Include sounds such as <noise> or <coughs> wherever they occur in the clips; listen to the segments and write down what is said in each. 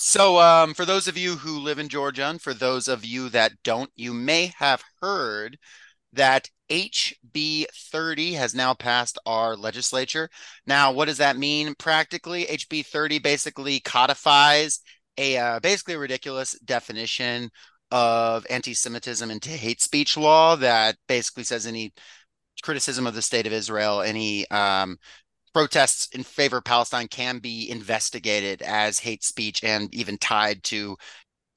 So, um, for those of you who live in Georgia, and for those of you that don't, you may have heard that HB 30 has now passed our legislature. Now, what does that mean practically? HB 30 basically codifies a uh, basically a ridiculous definition of anti-Semitism into hate speech law that basically says any criticism of the state of Israel, any um, protests in favor of Palestine can be investigated as hate speech and even tied to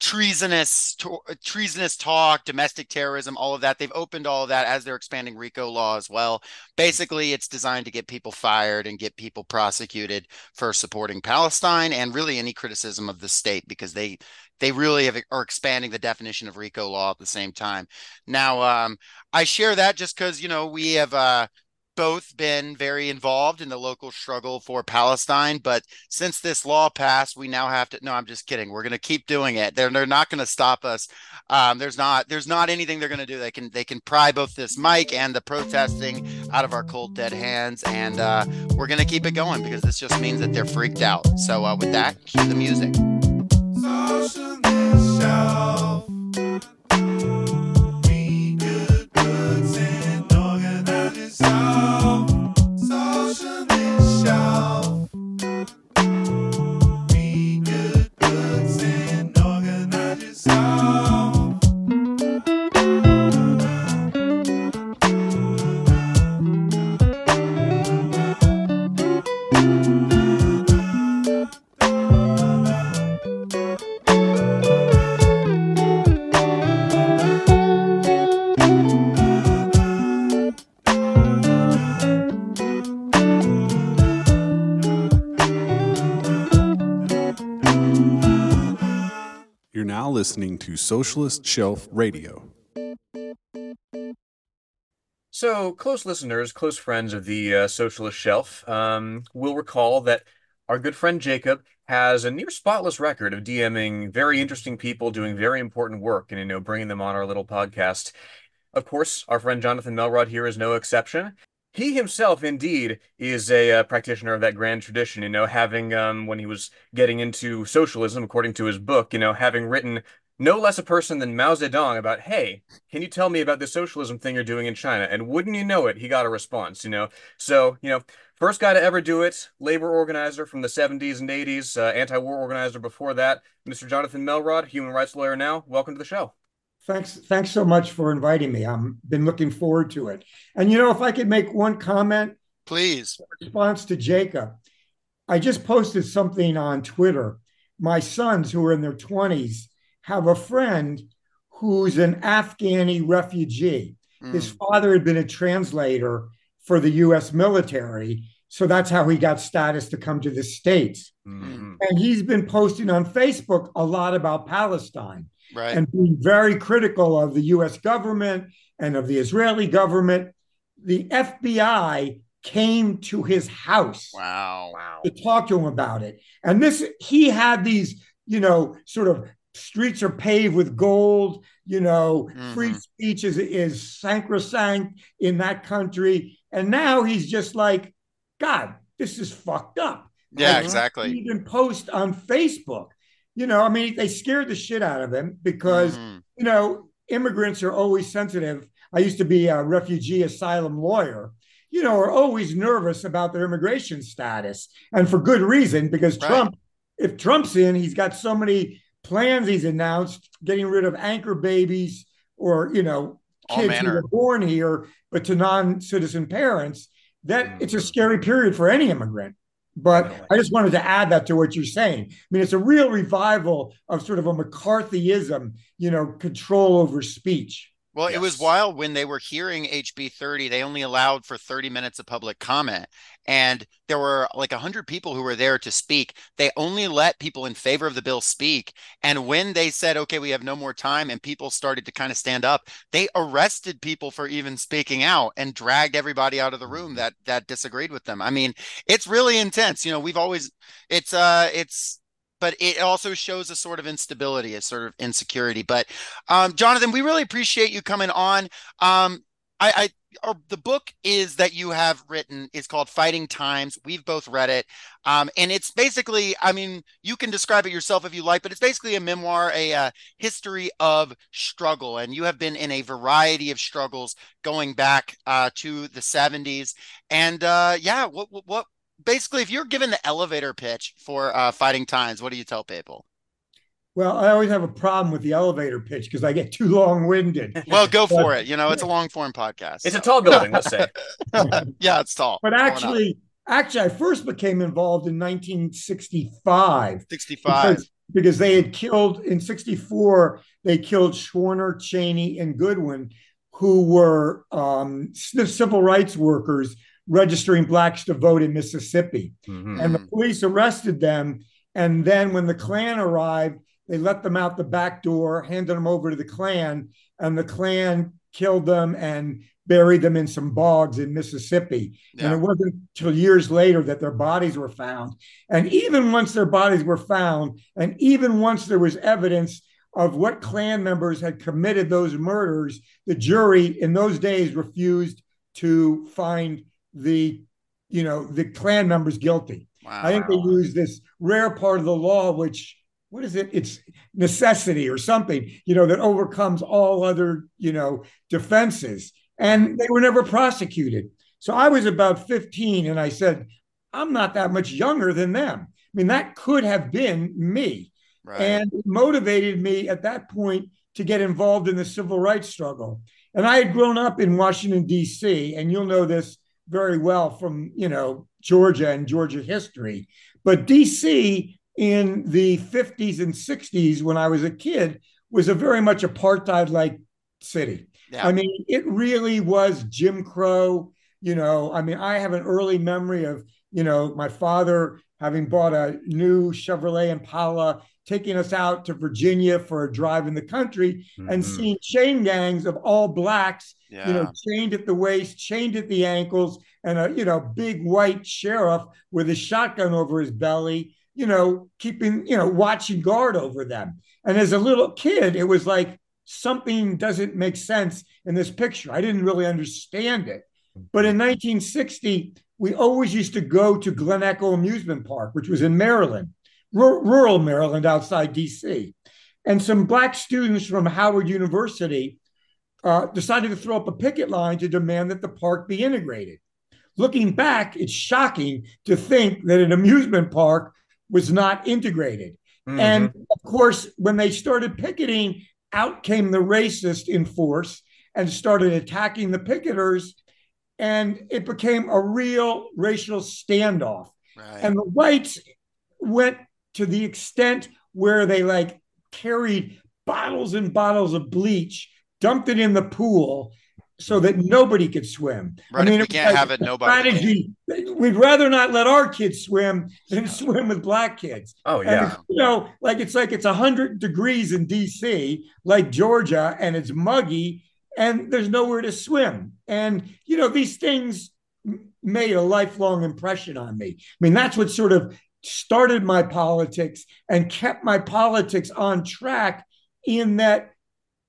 treasonous to, treasonous talk domestic terrorism all of that. They've opened all of that as they're expanding rico law as well. Basically it's designed to get people fired and get people prosecuted for supporting palestine and really any criticism of the state because they they really have, are expanding the definition of rico law at the same time. Now um, i share that just because you know we have uh, both been very involved in the local struggle for Palestine. But since this law passed, we now have to. No, I'm just kidding. We're going to keep doing it. They're they're not going to stop us. Um, there's not there's not anything they're going to do. They can they can pry both this mic and the protesting out of our cold dead hands, and uh, we're going to keep it going because this just means that they're freaked out. So uh, with that, cue the music. Listening to Socialist Shelf Radio. So, close listeners, close friends of the uh, Socialist Shelf um, will recall that our good friend Jacob has a near spotless record of DMing very interesting people doing very important work and, you know, bringing them on our little podcast. Of course, our friend Jonathan Melrod here is no exception he himself indeed is a uh, practitioner of that grand tradition you know having um, when he was getting into socialism according to his book you know having written no less a person than mao zedong about hey can you tell me about the socialism thing you're doing in china? And wouldn't you know it he got a response you know? So you know first guy to ever do it labor organizer from the 70s and 80s uh, anti-war organizer before that mr jonathan melrod human rights lawyer now. Welcome to the show Thanks, thanks so much for inviting me. I've been looking forward to it. And you know, if I could make one comment, please. response to Jacob, I just posted something on Twitter. My sons, who are in their twenties, have a friend who's an Afghani refugee. Mm. His father had been a translator for the U.S. military, so that's how he got status to come to the states. Mm. And he's been posting on Facebook a lot about Palestine right. and being very critical of the US government and of the Israeli government. The FBI came to his house wow. wow. to talk to him about it. And this, he had these, you know, sort of streets are paved with gold, you know, mm-hmm. free speech is, is sacrosanct in that country. And now he's just like, God, this is fucked up. Yeah, exactly. Even post on Facebook you know, I mean, they scared the shit out of him because, mm-hmm. you know, immigrants are always sensitive. I used to be a refugee asylum lawyer, you know, are always nervous about their immigration status. And for good reason, because right. Trump, if Trump's in, he's got so many plans he's announced, getting rid of anchor babies or, you know, kids who were born here, but to non citizen parents, that mm-hmm. it's a scary period for any immigrant. But I just wanted to add that to what you're saying. I mean, it's a real revival of sort of a McCarthyism, you know, control over speech. Well, yes. it was wild when they were hearing HB 30, they only allowed for 30 minutes of public comment. And there were like 100 people who were there to speak. They only let people in favor of the bill speak. And when they said, okay, we have no more time, and people started to kind of stand up, they arrested people for even speaking out and dragged everybody out of the room mm-hmm. that that disagreed with them. I mean, it's really intense. You know, we've always it's uh it's but it also shows a sort of instability, a sort of insecurity. But um, Jonathan, we really appreciate you coming on. Um, I, I the book is that you have written is called Fighting Times. We've both read it. Um, and it's basically, I mean, you can describe it yourself if you like, but it's basically a memoir, a uh, history of struggle. And you have been in a variety of struggles going back uh, to the 70s. And uh, yeah, what, what, basically, if you're given the elevator pitch for uh, Fighting Times, what do you tell people? Well, I always have a problem with the elevator pitch because I get too long winded. <laughs> Well, go for it. You know, it's a long form podcast. It's so. a tall building, let's say. <laughs> yeah, it's tall. But actually, actually, I first became involved in 1965. 65. Because, because they had killed in 64, they killed Schwerner, Cheney, and Goodman, who were um, civil rights workers registering blacks to vote in Mississippi. Mm-hmm. And the police arrested them. And then when the Klan arrived, they let them out the back door, handed them over to the Klan, and the Klan killed them and buried them in some bogs in Mississippi. Yeah. And it wasn't until years later that their bodies were found. And even once their bodies were found, and even once there was evidence of what Klan members had committed those murders, the jury in those days refused to find the, you know, the Klan members guilty. Wow. I think they use this rare part of the law, which what is it? It's necessity or something, you know, that overcomes all other, you know, defenses. And they were never prosecuted. So I was about 15 and I said, I'm not that much younger than them. I mean, that could have been me. Right. And it motivated me at that point to get involved in the civil rights struggle. And I had grown up in Washington, D.C., and you'll know this very well from, you know, Georgia and Georgia history. But D.C in the 50s and 60s when I was a kid was a very much apartheid like city. Yeah. I mean, it really was Jim Crow. You know, I mean, I have an early memory of, you know, my father having bought a new Chevrolet Impala, taking us out to Virginia for a drive in the country mm-hmm. and seeing chain gangs of all blacks, yeah. you know, chained at the waist, chained at the ankles, and a, you know, big white sheriff with a shotgun over his belly you know, keeping, you know, watching guard over them. And as a little kid, it was like something doesn't make sense in this picture. I didn't really understand it. But in 1960, we always used to go to Glen Echo Amusement Park, which was in Maryland, r- rural Maryland outside DC. And some Black students from Howard University uh, decided to throw up a picket line to demand that the park be integrated. Looking back, it's shocking to think that an amusement park was not integrated. Mm-hmm. And of course, when they started picketing, out came the racist in force and started attacking the picketers. And it became a real racial standoff. Right. And the whites went to the extent where they like carried bottles and bottles of bleach, dumped it in the pool, so that nobody could swim. Right. I mean, we can't have it. Nobody. Strategy. We'd rather not let our kids swim than swim with black kids. Oh yeah. And, you know, like it's like it's hundred degrees in D.C., like Georgia, and it's muggy, and there's nowhere to swim. And you know, these things made a lifelong impression on me. I mean, that's what sort of started my politics and kept my politics on track. In that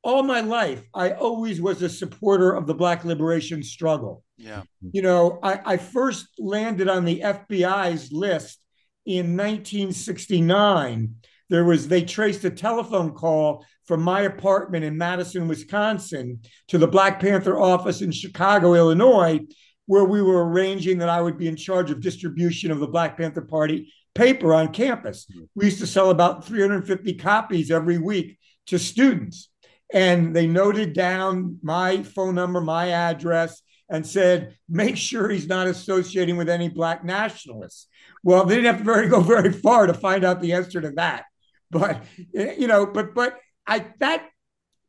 all my life, I always was a supporter of the Black liberation struggle. Yeah. You know, I, I first landed on the FBI's list in 1969. There was, they traced a telephone call from my apartment in Madison, Wisconsin to the Black Panther office in Chicago, Illinois, where we were arranging that I would be in charge of distribution of the Black Panther Party paper on campus. Mm-hmm. We used to sell about 350 copies every week to students and they noted down my phone number, my address, and said, make sure he's not associating with any black nationalists. Well, they didn't have to very go very far to find out the answer to that. But eh, you know, but but I that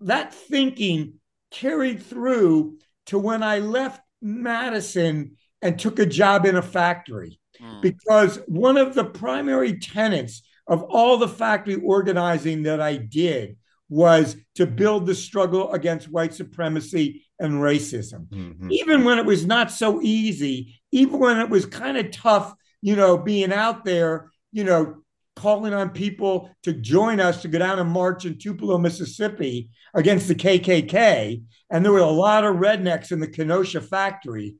that thinking carried through to when I left Madison and took a job in a factory. Mm. Because one of the primary tenets of all the factory organizing that I did was to build the struggle against white supremacy and racism. Mm-hmm. Even when it was not so easy, even when it was kind of tough, you know, being out there, you know, calling on people to join us to go down and march in Tupelo, Mississippi against the KKK. And there were a lot of rednecks in the Kenosha factory.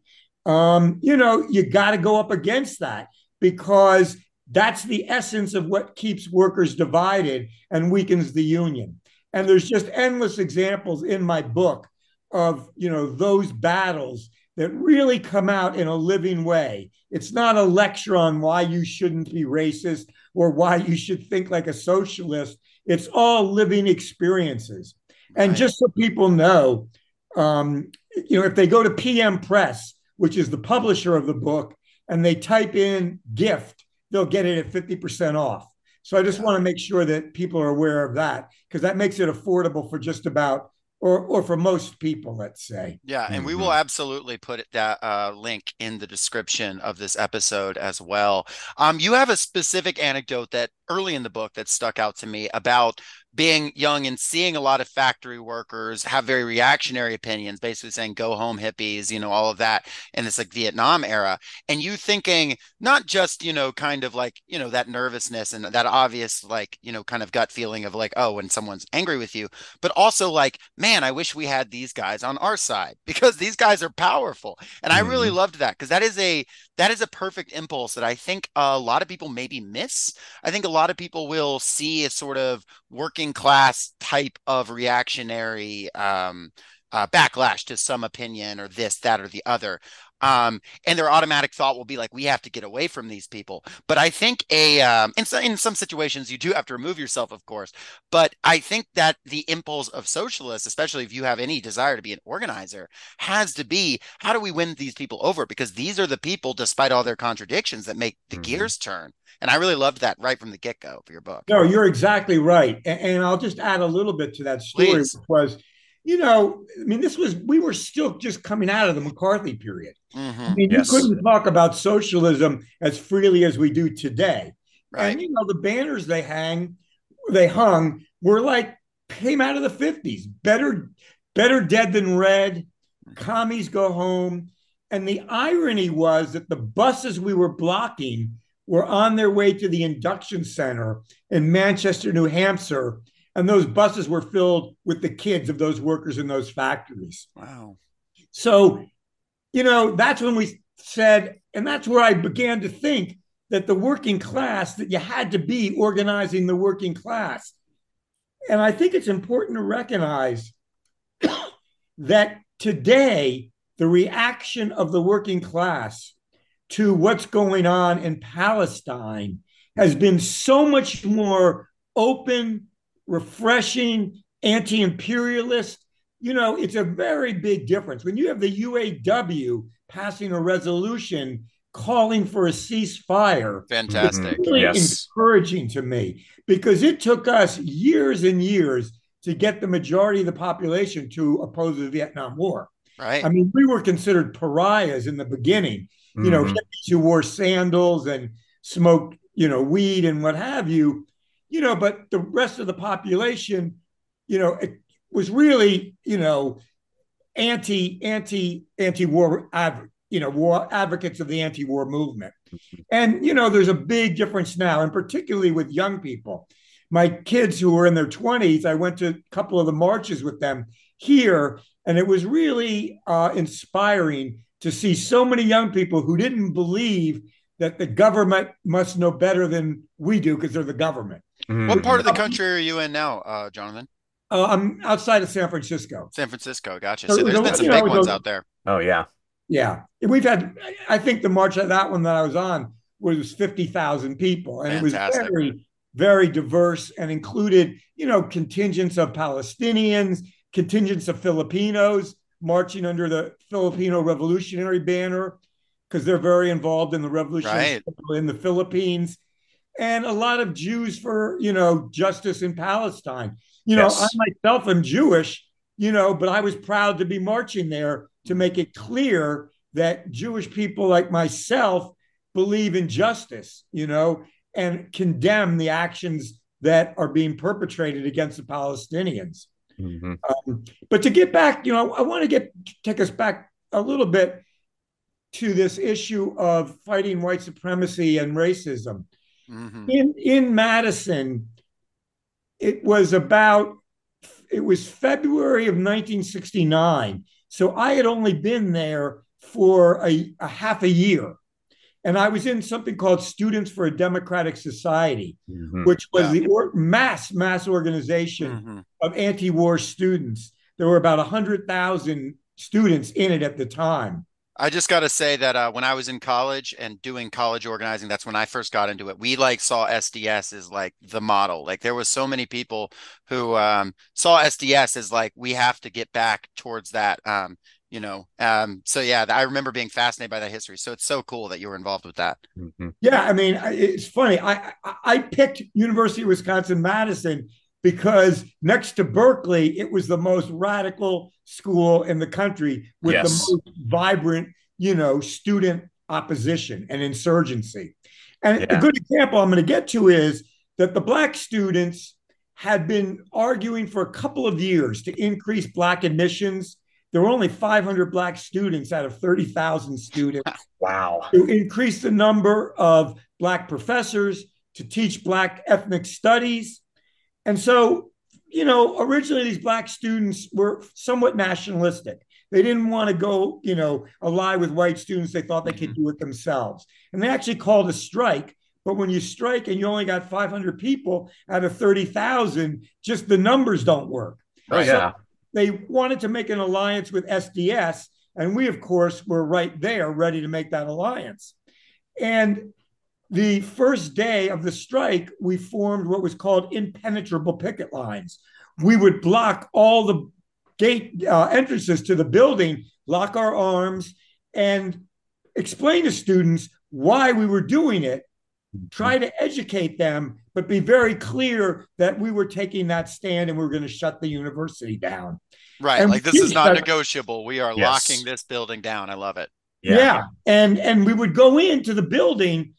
Um, you know, you got to go up against that because that's the essence of what keeps workers divided and weakens the union. And there's just endless examples in my book of, you know, those battles that really come out in a living way. It's not a lecture on why you shouldn't be racist or why you should think like a socialist. It's all living experiences. And right. just so people know, um, you know, if they go to PM Press, which is the publisher of the book, and they type in gift, they'll get it at 50% off. So I just want to make sure that people are aware of that because that makes it affordable for just about or or for most people, let's say. Yeah, and mm-hmm. we will mm-hmm. absolutely put that uh, link in the description of this episode as well. Um, you have a specific anecdote that early in the book that stuck out to me about being young and seeing a lot of factory workers have very reactionary opinions, basically saying "go home hippies," you know, all of that, and it's like Vietnam era, and you thinking not just you know kind of like you know that nervousness and that obvious like you know kind of gut feeling of like oh when someone's angry with you, but also like man, I wish we had these guys on our side <laughs> because these guys are powerful, and mm-hmm. I really mm-hmm. loved that because that is a that is a perfect impulse that I think a lot of people maybe miss. I think a lot of people will see a sort of working class type of reactionary um, uh, backlash to some opinion or this, that, or the other. Um, and their automatic thought will be like, we have to get away from these people. But I think a um, in, some, in some situations you do have to remove yourself, of course. But I think that the impulse of socialists, especially if you have any desire to be an organizer, has to be how do we win these people over? Because these are the people, despite all their contradictions, that make the mm-hmm. gears turn. And I really loved that right from the get go for your book. No, you're exactly right. And, and, I'll just add a little bit to that story, Please. which was, you know, I mean, this was, we were still just coming out of the McCarthy period. Mm-hmm. I mean, yes. you couldn't talk about socialism as freely as we do today. Right. And, you know, the banners they hang, they hung were like, came out of the 50s. Better, better dead than red. Commies go home. And the irony was that the buses we were blocking were on their way to the induction center in Manchester, New Hampshire, and those buses were filled with the kids of those workers in those factories. Wow. So, you know, that's when we said, and that's where I began to think that the working class, that you had to be organizing the working class. And I think it's important to recognize <coughs> that today, the reaction of the working class to what's going on in Palestine has been so much more open, refreshing, anti imperialist. You know, it's a very big difference. When you have the UAW passing a resolution calling for a ceasefire, fantastic. It's really yes. encouraging to me because it took us years and years to get the majority of the population to oppose the Vietnam War. Right. I mean, we were considered pariahs in the beginning you know, mm-hmm. hippies who wore sandals and smoked, you know, weed and what have you, you know, but the rest of the population, you know, it was really, you know, anti, anti, anti-war, you know, war advocates of the anti-war movement. Mm-hmm. And, you know, there's a big difference now, and particularly with young people. My kids who were in their 20s, I went to a couple of the marches with them here, and it was really uh, inspiring to see so many young people who didn't believe that the government must know better than we do because they're the government. Mm-hmm. What part of the country are you in now, uh, Jonathan? Uh, I'm outside of San Francisco. San Francisco, gotcha. So, there's been some big ones out there. Oh yeah, yeah. We've had. I think the march of that one that I was on was fifty thousand people, and Fantastic. it was very, very diverse and included, you know, contingents of Palestinians, contingents of Filipinos, marching under the Filipino Revolutionary banner because they're very involved in the revolution right. in the Philippines, and a lot of Jews for you know justice in Palestine. You know, yes. I myself am Jewish, you know, but I was proud to be marching there to make it clear that Jewish people like myself believe in justice, you know, and condemn the actions that are being perpetrated against the Palestinians. Mm-hmm. Um, but to get back, you know, I, I want to get take us back a little bit to this issue of fighting white supremacy and racism. Mm-hmm. In in Madison, it was about it was February of 1969. So I had only been there for a, a half a year. And I was in something called Students for a Democratic Society, mm-hmm. which was yeah. the or- mass, mass organization mm-hmm. of anti war students. There were about 100,000 students in it at the time. I just got to say that uh, when I was in college and doing college organizing, that's when I first got into it. We like saw SDS as like the model. Like there was so many people who um, saw SDS as like we have to get back towards that. Um, you know, um, so yeah, I remember being fascinated by that history. So it's so cool that you were involved with that. Mm-hmm. Yeah, I mean, it's funny. I I picked University of Wisconsin Madison because next to Berkeley, it was the most radical school in the country with yes. the most vibrant, you know, student opposition and insurgency. And yeah. a good example I'm going to get to is that the black students had been arguing for a couple of years to increase black admissions. There were only 500 black students out of 30,000 students. <laughs> wow. To increase the number of black professors, to teach black ethnic studies, and so, you know, originally these black students were somewhat nationalistic. They didn't want to go, you know, ally with white students. They thought they could mm-hmm. do it themselves. And they actually called a strike. But when you strike and you only got 500 people out of 30,000, just the numbers don't work. Oh, yeah. So they wanted to make an alliance with SDS. And we, of course, were right there ready to make that alliance. And the first day of the strike, we formed what was called impenetrable picket lines. We would block all the gate uh, entrances to the building, lock our arms, and explain to students why we were doing it, try to educate them, but be very clear that we were taking that stand and we were going to shut the university down. Right. And like this is not that, negotiable. We are yes. locking this building down. I love it. Yeah. yeah. And and we would go into the building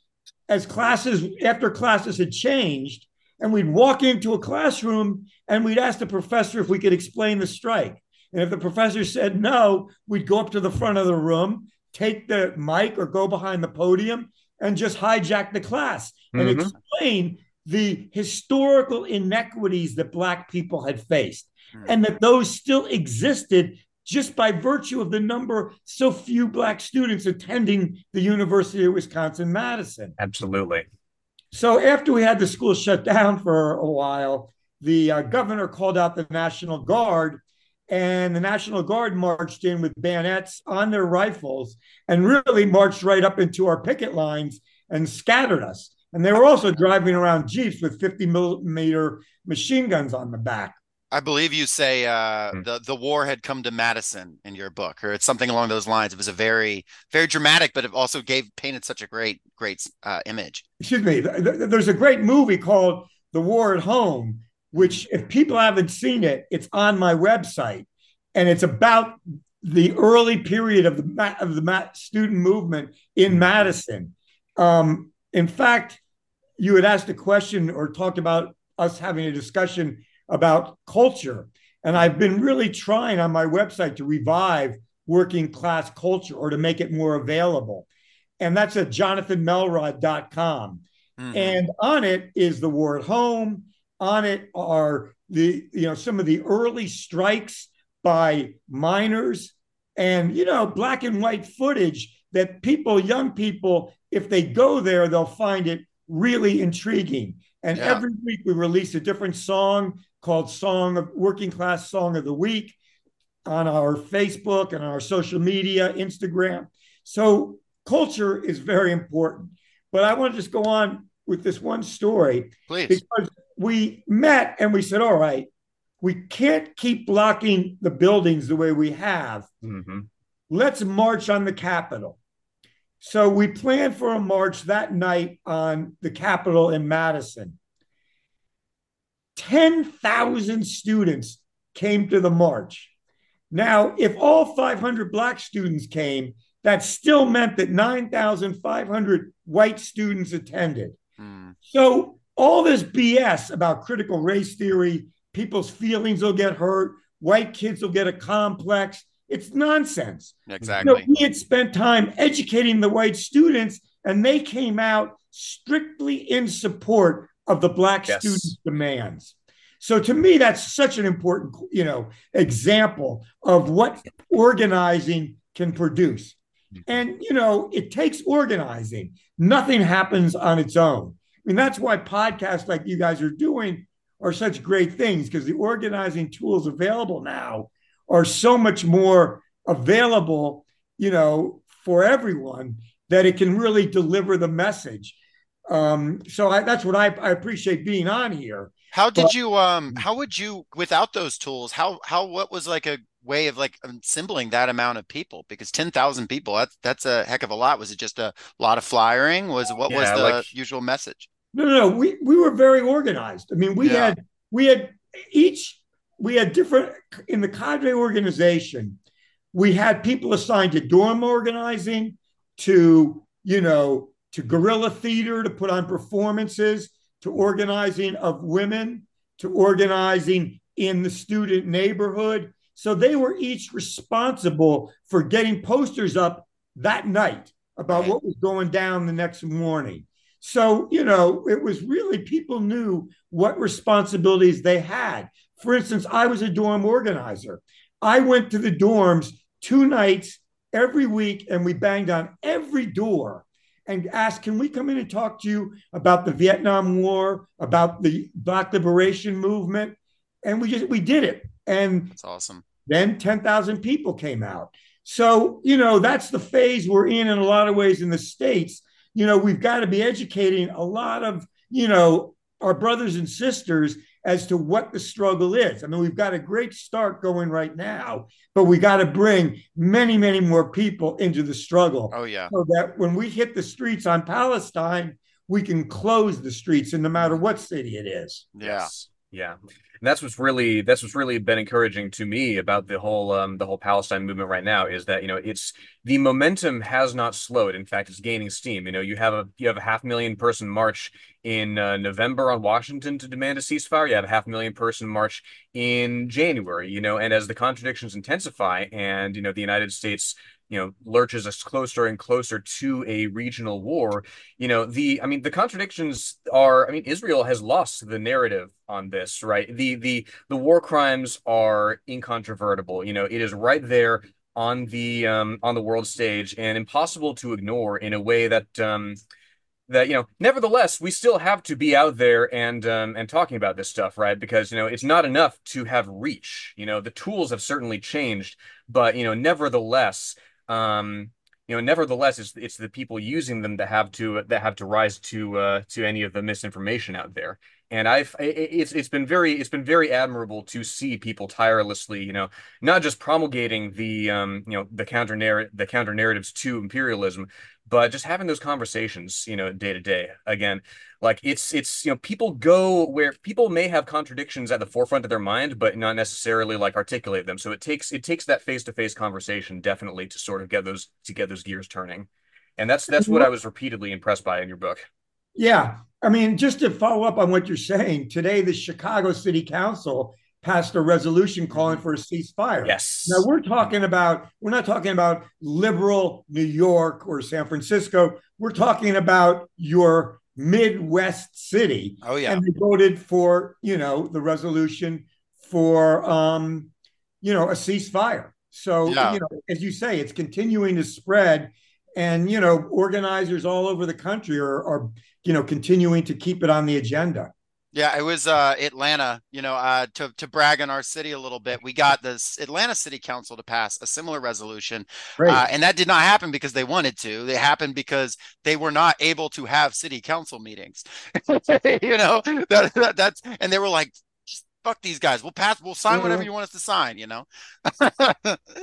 as classes after classes had changed and we'd walk into a classroom and we'd ask the professor if we could explain the strike and if the professor said no we'd go up to the front of the room take the mic or go behind the podium and just hijack the class and mm-hmm. explain the historical inequities that black people had faced mm-hmm. and that those still existed just by virtue of the number so few black students attending the University of Wisconsin Madison. Absolutely. So after we had the school shut down for a while, the uh, governor called out the National Guard, and the National Guard marched in with bayonets on their rifles and really marched right up into our picket lines and scattered us. And they were also driving around jeeps with 50 millimeter machine guns on the back. I believe you say uh, mm. the the war had come to Madison in your book, or it's something along those lines. It was a very very dramatic, but it also gave painted such a great great uh, image. Excuse me. There's a great movie called The War at Home, which if people haven't seen it, it's on my website, and it's about the early period of the of the student movement in. Madison. Um, in fact, you had asked a question or talked about us having a discussion about culture. And I've been really trying on my website to revive working class culture or to make it more available. And that's at jonathanmelrod.com. Mm-hmm. And on it is the war at home. On it are the, you know, some of the early strikes by miners and, you know, black and white footage that people, young people, if they go there, they'll find it really intriguing. And yeah. every week we release a different song called Song of Working Class Song of the Week on our Facebook and our social media, Instagram. So culture is very important. But I want to just go on with this one story. Please. Because we met and we said, all right, we can't keep blocking the buildings the way we have. Mm-hmm. Let's march on the Capitol. So we planned for a march that night on the Capitol in Madison. 10,000 students came to the march. Now, if all 500 Black students came, that still meant that 9,500 white students attended. Mm. So, all this BS about critical race theory, people's feelings will get hurt, white kids will get a complex. It's nonsense. Exactly. You know, we had spent time educating the white students, and they came out strictly in support of the black Yes. students' demands. So to me, that's such an important, you know, example of what organizing can produce. And you know, it takes organizing. Nothing happens on its own. I mean, that's why podcasts like you guys are doing are such great things because the organizing tools available now are so much more available, you know, for everyone that it can really deliver the message. Um, so I, that's what I, I appreciate being on here. How did But- you um how would you without those tools, how how what was like a way of like assembling that amount of people? Because 10,000 people, that's that's a heck of a lot. Was it just a lot of flyering? Was what was the like- usual message? No, no, no. We we were very organized. I mean, we Yeah. had we had each we had different in the cadre organization. We had people assigned to dorm organizing, to you know, to guerrilla theater to put on performances, to organizing of women, to organizing in the student neighborhood. So they were each responsible for getting posters up that night about what was going down the next morning. So, you know, it was really people knew what responsibilities they had. For instance, I was a dorm organizer. I went to the dorms two nights every week and we banged on every door and ask, Can we come in and talk to you about the Vietnam War, about the Black Liberation Movement? And we just, we did it. And That's awesome. then 10,000 people came out. So, you know, that's the phase we're in in a lot of ways in the States. You know, we've got to be educating a lot of, you know, our brothers and sisters as to what the struggle is. I mean, we've got a great start going right now, but we got to bring many, many more people into the struggle Oh yeah. so that when we hit the streets on Palestine, we can close the streets, and no matter what city it is. Yeah. Yes. Yeah. And that's what's really that's what's really been encouraging to me about the whole um the whole Palestine movement right now is that you know it's the momentum has not slowed. In fact, it's gaining steam. You know, you have a you have a half million person march in uh, November on Washington to demand a ceasefire. You have a half million person march in January. You know, and as the contradictions intensify, and you know the United States you know lurches us closer and closer to a regional war you know the i mean the contradictions are i mean israel has lost the narrative on this right? The the the war crimes are incontrovertible you know it is right there on the um on the world stage and impossible to ignore in a way that um that you know nevertheless we still have to be out there and um and talking about this stuff right? Because you know it's not enough to have reach you know the tools have certainly changed but you know nevertheless um you know nevertheless it's it's the people using them that have to that have to rise to uh to any of the misinformation out there and i've it, it's it's been very it's been very admirable to see people tirelessly you know not just promulgating the um you know the counter narrative the counter narratives to imperialism but just having those conversations you know day to day. Again like it's it's you know people go where people may have contradictions at the forefront of their mind but not necessarily like articulate them. So it takes it takes that face-to-face conversation definitely to sort of get those to get those gears turning. And that's that's what i was repeatedly impressed by in your book. Yeah. I mean, just to follow up on what you're saying, today the Chicago City Council passed a resolution calling for a ceasefire. yes Now we're talking about we're not talking about liberal New York or San Francisco. We're talking about your Midwest city. Oh yeah. And they voted for, you know, the resolution for um, you know, a ceasefire. So, Yeah. you know, as you say, it's continuing to spread and you know, organizers all over the country are are you know continuing to keep it on the agenda. Yeah, it was uh Atlanta, you know, uh to to brag on our city a little bit. We got this Atlanta City Council to pass a similar resolution. Uh, and that did not happen because they wanted to. It happened because they were not able to have city council meetings. <laughs> you know, that, that- that's and they were like, "Just fuck these guys. We'll pass. We'll sign whatever Mhm. you want us to sign. You know, <laughs>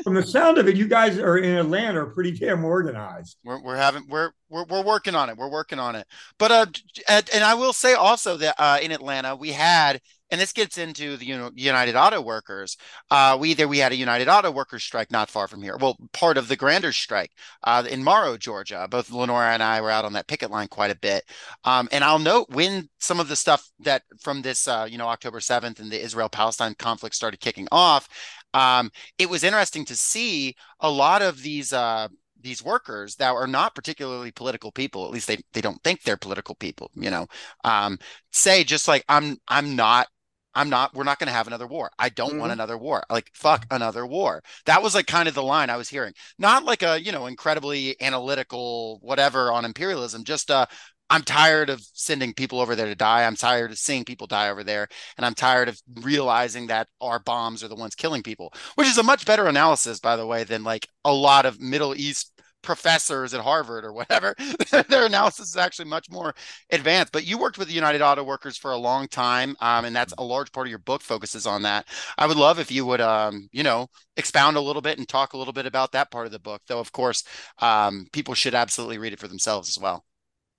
From the sound of it, you guys are in Atlanta are pretty damn organized. we're we're having we're we're we're working on it. We're working on it. But uh, and, and I will say also that uh, in Atlanta we had. And this gets into the United Auto Workers. Uh, we there we had a United Auto Workers strike not far from here. Well, part of the grander strike uh, in Morrow, Georgia. Both Lenora and I were out on that picket line quite a bit. Um, and I'll note when some of the stuff that from this, uh, you know, October 7th and the Israel Palestine conflict started kicking off, um, it was interesting to see a lot of these. Uh, these workers that are not particularly political people, at least they they don't think they're political people, you know, um, say just like I'm I'm not I'm not, we're not going to have another war. I don't mm-hmm. want another war. Like, fuck another war. That was like kind of the line I was hearing. Not like a, you know, incredibly analytical whatever on imperialism, just uh, I'm tired of sending people over there to die. I'm tired of seeing people die over there. And I'm tired of realizing that our bombs are the ones killing people, which is a much better analysis, by the way, than like a lot of Middle East professors at Harvard or whatever. <laughs> Their analysis is actually much more advanced. But you worked with the United Auto Workers for a long time, um, and that's a large part of your book focuses on that. I would love if you would, um, you know, expound a little bit and talk a little bit about that part of the book. Though, of course, um, people should absolutely read it for themselves as well.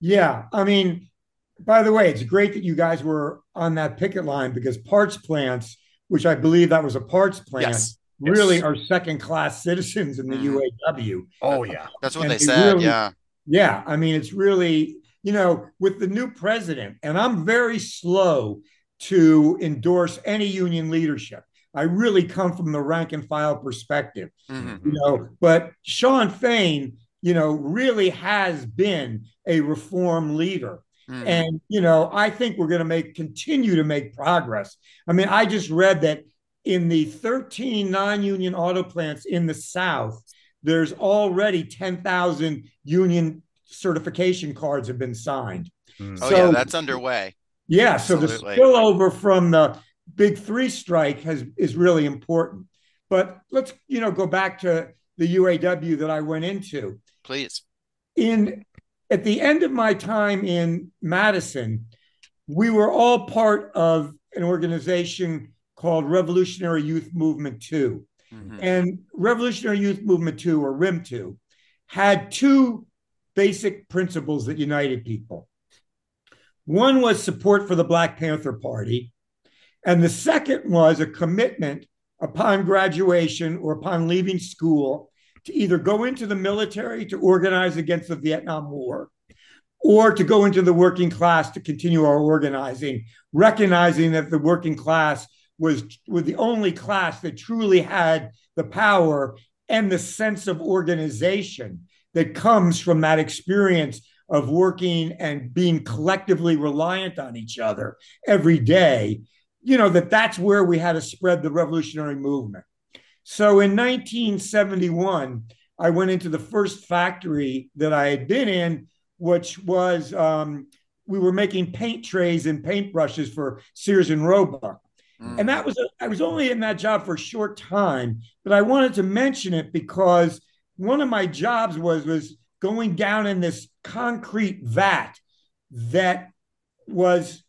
Yeah, I mean, by the way, it's great that you guys were on that picket line because parts plants, which I believe that was a parts plant. Yes really are second class citizens in the mm. Mm-hmm. UAW. Oh yeah, that's what and they said. Really, yeah, yeah. I mean, it's really you know with the new president, and I'm very slow to endorse any union leadership. I really come from the rank and file perspective, mm-hmm. you know. But Shawn Fain, you know, really has been a reform leader. Mm-hmm. And you know, I think we're going to make continue to make progress. I mean, I just read that in the 13 non-union auto plants in the South, there's already 10,000 union certification cards have been signed. Mm. Oh yeah, that's underway. Yeah, Absolutely. so the spillover from the big three strike has is really important. But let's you know go back to the UAW that I went into. Please. In at the end of my time in Madison, we were all part of an organization called Revolutionary Youth Movement 2. Mm-hmm. And Revolutionary Youth Movement 2, or RYM 2, had two basic principles that united people. One was support for the Black Panther Party, and the second was a commitment upon graduation or upon leaving school to either go into the military to organize against the Vietnam War or to go into the working class to continue our organizing, recognizing that the working class was, was the only class that truly had the power and the sense of organization that comes from that experience of working and being collectively reliant on each other every day. You know that that's where we had to spread the revolutionary movement. So in 1971 i went into the first factory that i had been in which was um, we were making paint trays and paintbrushes for sears and roebuck Mm. And that was, a, I was only in that job for a short time, but I wanted to mention it because one of my jobs was, was going down in this concrete vat that was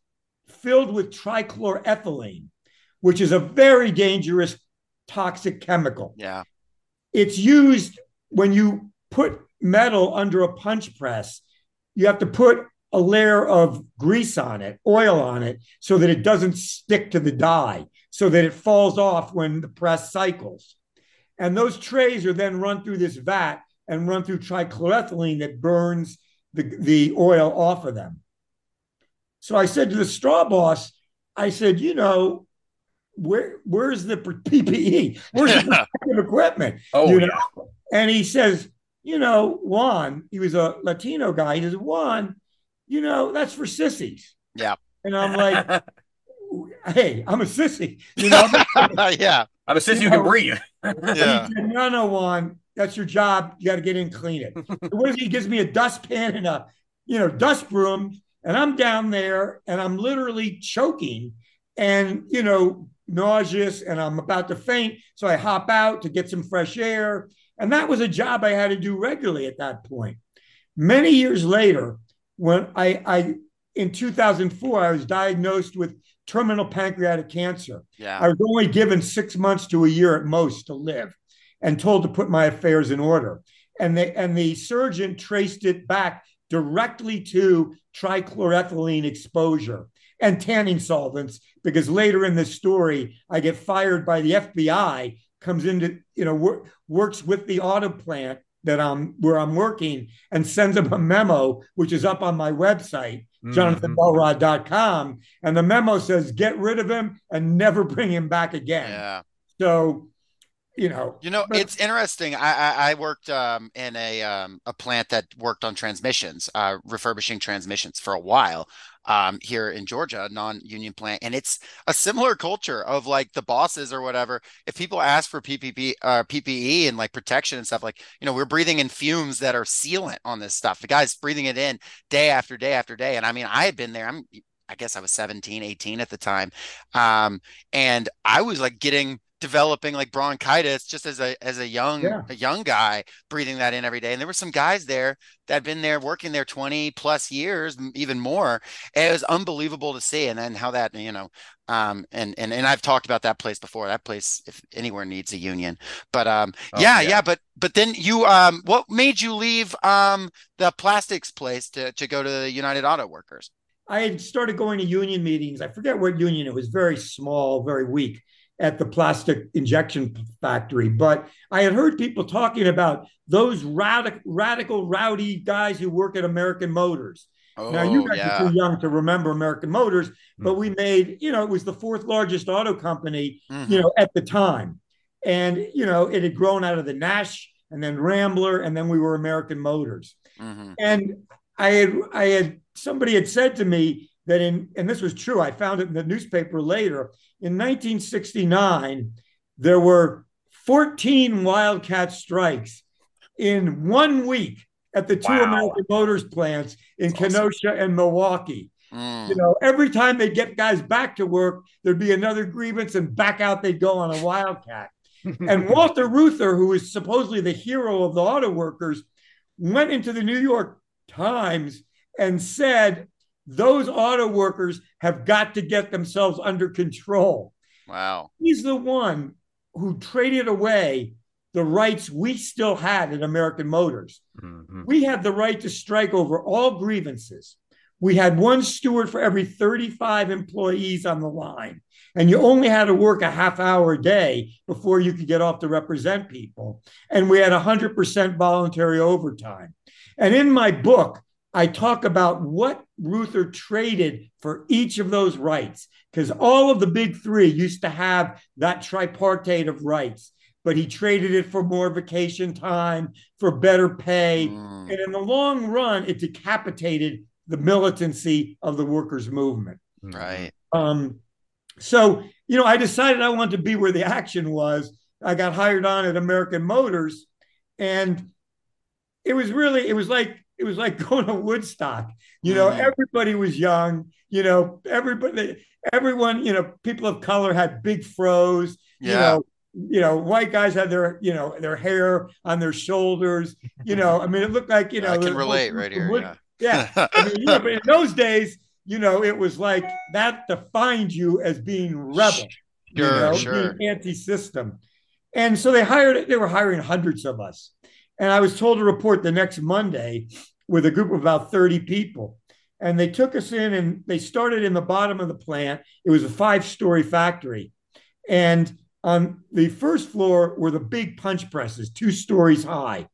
filled with trichloroethylene, which is a very dangerous toxic chemical. Yeah. It's used when you put metal under a punch press, you have to put a layer of grease on it, oil on it, so that it doesn't stick to the die, so that it falls off when the press cycles. And those trays are then run through this vat and run through trichloroethylene that burns the, the oil off of them. So I said to the straw boss, I said, you know, where where's the PPE? Where's the <laughs> protective equipment? Oh, you know? Yeah. And he says, you know, Juan, he was a Latino guy. He says, Juan, you know, that's for sissies. Yeah. And I'm like, <laughs> hey, I'm a sissy. You know, <laughs> yeah. I'm a sissy you who know? can breathe. yeah. Said, no, no, Juan, that's your job. You got to get in, and clean it. so <laughs> what is he? he gives me a dustpan and a, you know, dust broom, and I'm down there and I'm literally choking and, you know, nauseous and I'm about to faint. So I hop out to get some fresh air. And that was a job I had to do regularly at that point. Many years later, when I, I in 2004, I was diagnosed with terminal pancreatic cancer. Yeah. I was only given six months to a year at most to live and told to put my affairs in order. And the, and the surgeon traced it back directly to trichloroethylene exposure and tanning solvents because later in the story i get fired by the fbi comes into you know wor- works with the auto plant that I'm where I'm working and sends them a memo, which is up on my website, mm-hmm. jonathanmelrod.com. And the memo says, get rid of him and never bring him back again. Yeah. So you know, you know, but, it's interesting. I I, I worked um, in a um, a plant that worked on transmissions, uh, refurbishing transmissions for a while um, here in Georgia, non-union plant, and it's a similar culture of like the bosses or whatever. If people ask for PPP, uh, PPE and like protection and stuff, like you know, we're breathing in fumes that are sealant on this stuff. The guy's breathing it in day after day after day, and I mean, I had been there. I'm I guess I was 17, 18 at the time. Um, and I was like getting developing like bronchitis just as a as a young yeah. a young guy breathing that in every day. And there were some guys there that had been there working there 20 plus years even more. And it was unbelievable to see. And then how that you know um and and and I've talked about that place before. That place if anywhere needs a union. But um oh, yeah, yeah, yeah but but then you um what made you leave um the plastics place to to go to the United Auto Workers? I had started going to union meetings. I forget what union. It was very small, very weak at the plastic injection factory. But I had heard people talking about those radical, radical, rowdy guys who work at American Motors. Oh, now you guys yeah. are too young to remember American Motors, but mm-hmm. we made, you know, it was the fourth largest auto company, mm-hmm. you know, at the time. And, you know, it had grown out of the Nash and then Rambler, and then we were American Motors. Mm-hmm. And I had I had somebody had said to me that in and this was true, I found it in the newspaper later in 1969, there were 14 Wildcat strikes in one week at the two wow. American Motors plants in That's Kenosha awesome. and Milwaukee. Mm. You know, every time they'd get guys back to work, there'd be another grievance, and back out they'd go on a Wildcat. <laughs> and Walter Reuther, who was supposedly the hero of the auto workers, went into the New York Times and said those auto workers have got to get themselves under control. Wow. He's the one who traded away the rights we still had at American Motors. Mm-hmm. We had the right to strike over all grievances. We had one steward for every 35 employees on the line. And you only had to work a half hour a day before you could get off to represent people. And we had 100% voluntary overtime. And in my book, I talk about what Reuther traded for each of those rights, because all of the big three used to have that tripartite of rights, but he traded it for more vacation time, for better pay. Mm. And in the long run, it decapitated the militancy of the workers' movement. Right. Um, so, you know, I decided I wanted to be where the action was. I got hired on at American Motors, and it was really, it was like it was like <laughs> going to Woodstock. You know, mm. everybody was young. You know, everybody, everyone, you know, people of color had big froze. Yeah. You know, you know, white guys had their, you know, their hair on their shoulders. You know, I mean, it looked like, you know, I can relate right here. Wood, yeah. yeah. I mean, you know, but in <laughs> those days, you know, it was like that defined you as being rebel. Sure, you know, sure. Being anti-system. And so they hired, they were hiring hundreds of us. And I was told to report the next Monday with a group of about 30 people. And they took us in and they started in the bottom of the plant. It was a five story factory. And on the first floor were the big punch presses, two stories high.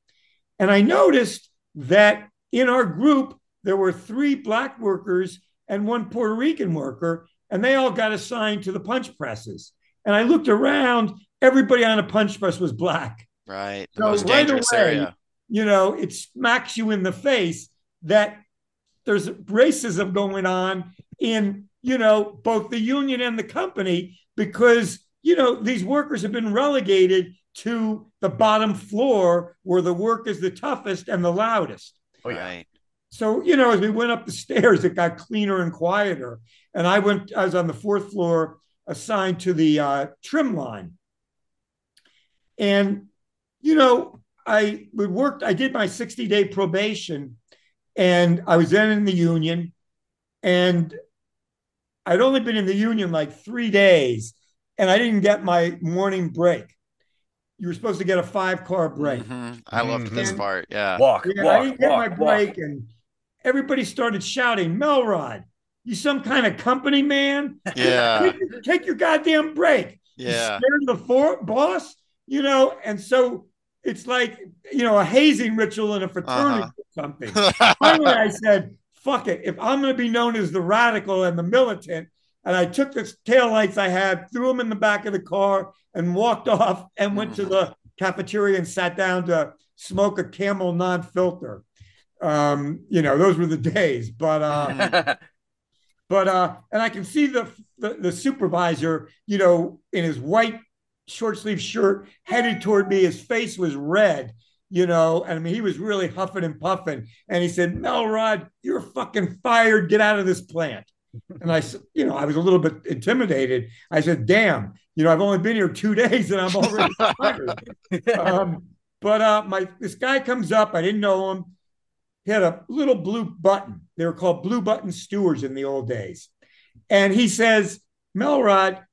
And I noticed that in our group, there were three black workers and one Puerto Rican worker, and they all got assigned to the punch presses. And I looked around, everybody on a punch press was black. Right. The so most right dangerous away, area. You know, it smacks you in the face that there's racism going on in, you know, both the union and the company because, you know, these workers have been relegated to the bottom floor where the work is the toughest and the loudest. Oh, yeah. Right. So, you know, as we went up the stairs, it got cleaner and quieter. And I went, I was on the fourth floor assigned to the uh, trim line. And you know, I worked, I did my 60 day probation and I was then in the union and I'd only been in the union like three days and I didn't get my morning break. You were supposed to get a five car break. Mm-hmm. I loved mm-hmm. this part. Yeah. Walk, yeah, walk, I didn't get walk, my break walk. and everybody started shouting, Melrod, you some kind of company man? Yeah. <laughs> take, your, take your goddamn break. Yeah. You scared the for- boss, you know? And so it's like you know a hazing ritual in a fraternity uh-huh. or something. <laughs> Finally, I said, "Fuck it! If I'm going to be known as the radical and the militant, And I took the tail lights I had, threw them in the back of the car, and walked <laughs> off and went to the cafeteria and sat down to smoke a camel non-filter. Um, you know, those were the days. But uh <laughs> but uh and I can see the, the the supervisor, you know, in his white short sleeve shirt headed toward me. His face was red, you know, and I mean, he was really huffing and puffing. And he said, Melrod, you're fucking fired. Get out of this plant. And I said, you know, I was a little bit intimidated. I said, damn, you know, I've only been here two <laughs> days and I'm already fired. um, but uh, my this guy comes up. I didn't know him. He had a little blue button. They were called blue button stewards in the old days. And he says, Melrod,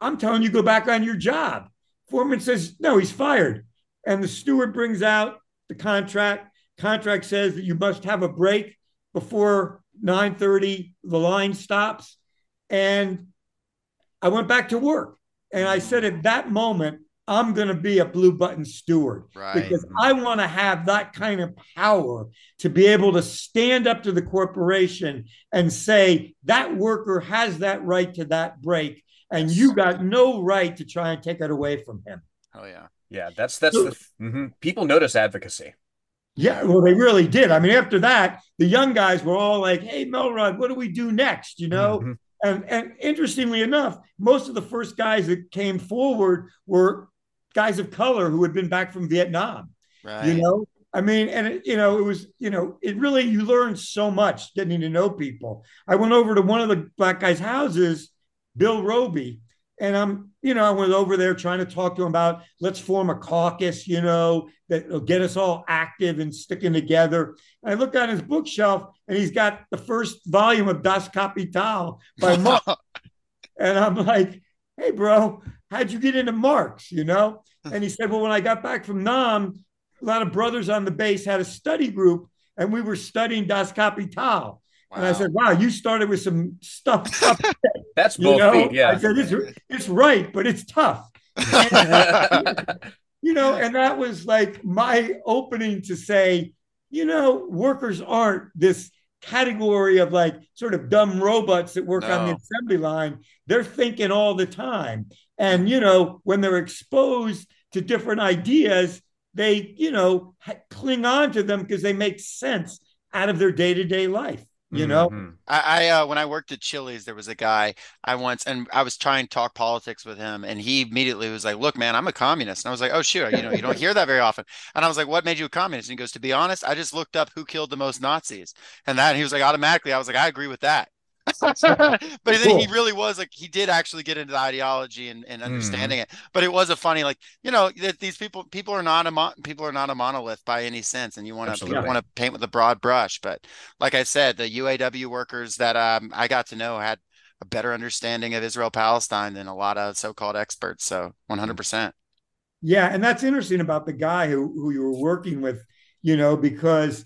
I'm telling you, go back on your job. Foreman says, no, he's fired. And the steward brings out the contract. Contract says that you must have a break before 9:30. The line stops. And I went back to work. And I said at that moment, I'm going to be a blue button steward Right. because I want to have that kind of power to be able to stand up to the corporation and say that worker has that right to that break, and you got no right to try and take it away from him. Oh yeah. Yeah, that's that's the mhm. people notice advocacy. Yeah, well, they really did. I mean, after that, the young guys were all like, "Hey, Melrod, what do we do next?" You know. Mhm. And and interestingly enough, most of the first guys that came forward were guys of color who had been back from Vietnam. Right. You know, I mean, and it, you know, it was, you know, it really you learn so much getting to know people. I went over to one of the black guys' houses, Bill Roby, and I'm, you know, I went over there trying to talk to him about let's form a caucus, you know, that'll get us all active and sticking together. And I looked on his bookshelf, and he's got the first volume of Das Kapital by <laughs> Marx. And I'm like, hey, bro, how'd you get into Marx? You know? Hmm. And he said, well, when I got back from Nam, a lot of brothers on the base had a study group and we were studying Das Kapital. And I said, wow, you started with some stuff. stuff <laughs> That's you both know? feet. Yeah. I said, it's, it's right, but it's tough. <laughs> you know, and that was like my opening to say, you know, workers aren't this category of like sort of dumb robots that work on the assembly line. They're thinking all the time. And, you know, when they're exposed to different ideas, they, you know, cling on to them because they make sense out of their day to day life, you know? Mhm. I, I uh, when I worked at Chili's, there was a guy I once, and I was trying to talk politics with him, and he immediately was like, "Look, man, I'm a communist." And I was like, "Oh, shoot, you know, you don't hear that very often." And I was like, "What made you a communist?" And he goes, "To be honest, I just looked up who killed the most Nazis, and that." And he was like, automatically, I was like, "I agree with that." But then he really was like he did actually get into the ideology and, and Mhm. understanding it but it was a funny like you know that these people people are not a mon- people are not a monolith by any sense and you want to want to paint with a broad brush but like I said, the UAW workers that um, I got to know had a better understanding of Israel Palestine than a lot of so-called experts. So 100%. Yeah, and that's interesting about the guy who who you were working with, you know, because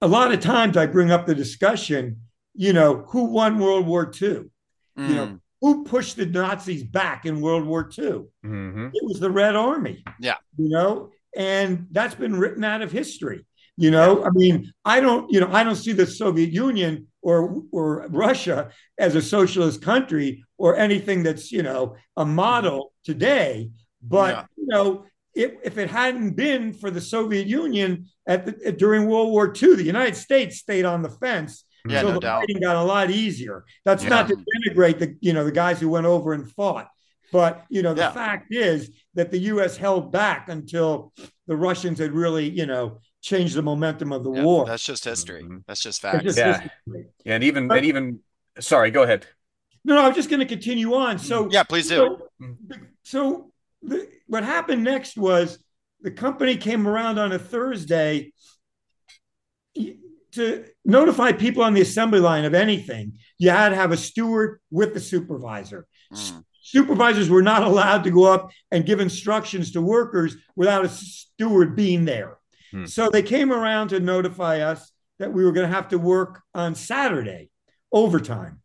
a lot of times I bring up the discussion, you know, who won World War II? You know, Mm, who pushed the Nazis back in World War II? Mhm. It was the Red Army. Yeah. You know, and that's been written out of history. You know, I mean, I don't, you know, I don't see the Soviet Union or or Russia as a socialist country or anything that's, you know, a model today. But Yeah. you know, if, if it hadn't been for the Soviet Union at the, during World War II, the United States stayed on the fence. Yeah, so no the doubt. fighting got a lot easier. That's Yeah. not to denigrate the, you know, the guys who went over and fought. But you know, the Yeah. fact is that the U.S. held back until the Russians had really, you know, changed the momentum of the Yeah, war. that's just history. Mhm. That's just It's facts. just Yeah. history. Yeah, and even But- and even sorry, go ahead. No, no, I'm just going to continue on. So Yeah, please do. So, Mm. so the, what happened next was the company came around on a Thursday to notify people on the assembly line of anything. You had to have a steward with the supervisor. Mm, Supervisors were not allowed to go up and give instructions to workers without a steward being there. Hmm. So they came around to notify us that we were going to have to work on Saturday overtime.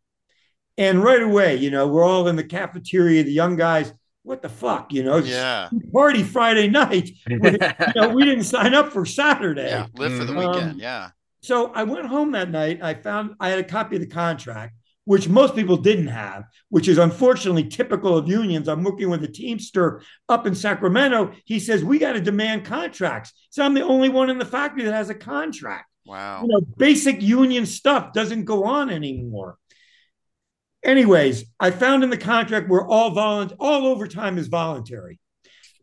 And right away, you know, we're all in the cafeteria, the young guys, what the fuck, you know, Yeah. <laughs> party Friday night. <laughs> We, you know, we didn't sign up for Saturday. Yeah. Live for the Mhm. weekend. Um, Yeah. So I went home that night. I found I had a copy of the contract. which most people didn't have, which is unfortunately typical of unions. I'm working with a Teamster up in Sacramento. He says, We got to demand contracts. So I'm the only one in the factory that has a contract. Wow. You know, basic union stuff doesn't go on anymore. Anyways, I found in the contract where all all overtime is voluntary.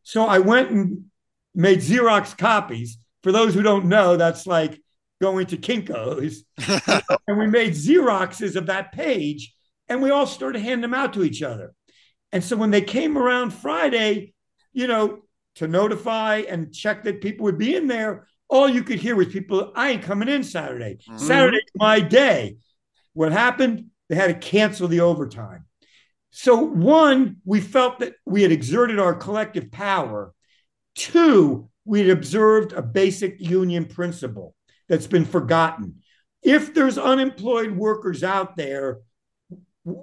So I went and made Xerox copies. For those who don't know, that's like going to Kinko's. <laughs> and we made Xeroxes of that page and we all started handing them out to each other. And so when they came around Friday, you know, to notify and check that people would be in there, all you could hear was people, I ain't coming in Saturday. Mm-hmm. Saturday's my day. What happened? They had to cancel the overtime. So, one, we felt that we had exerted our collective power. Two, we'd observed a basic union principle that's been forgotten. If there's unemployed workers out there,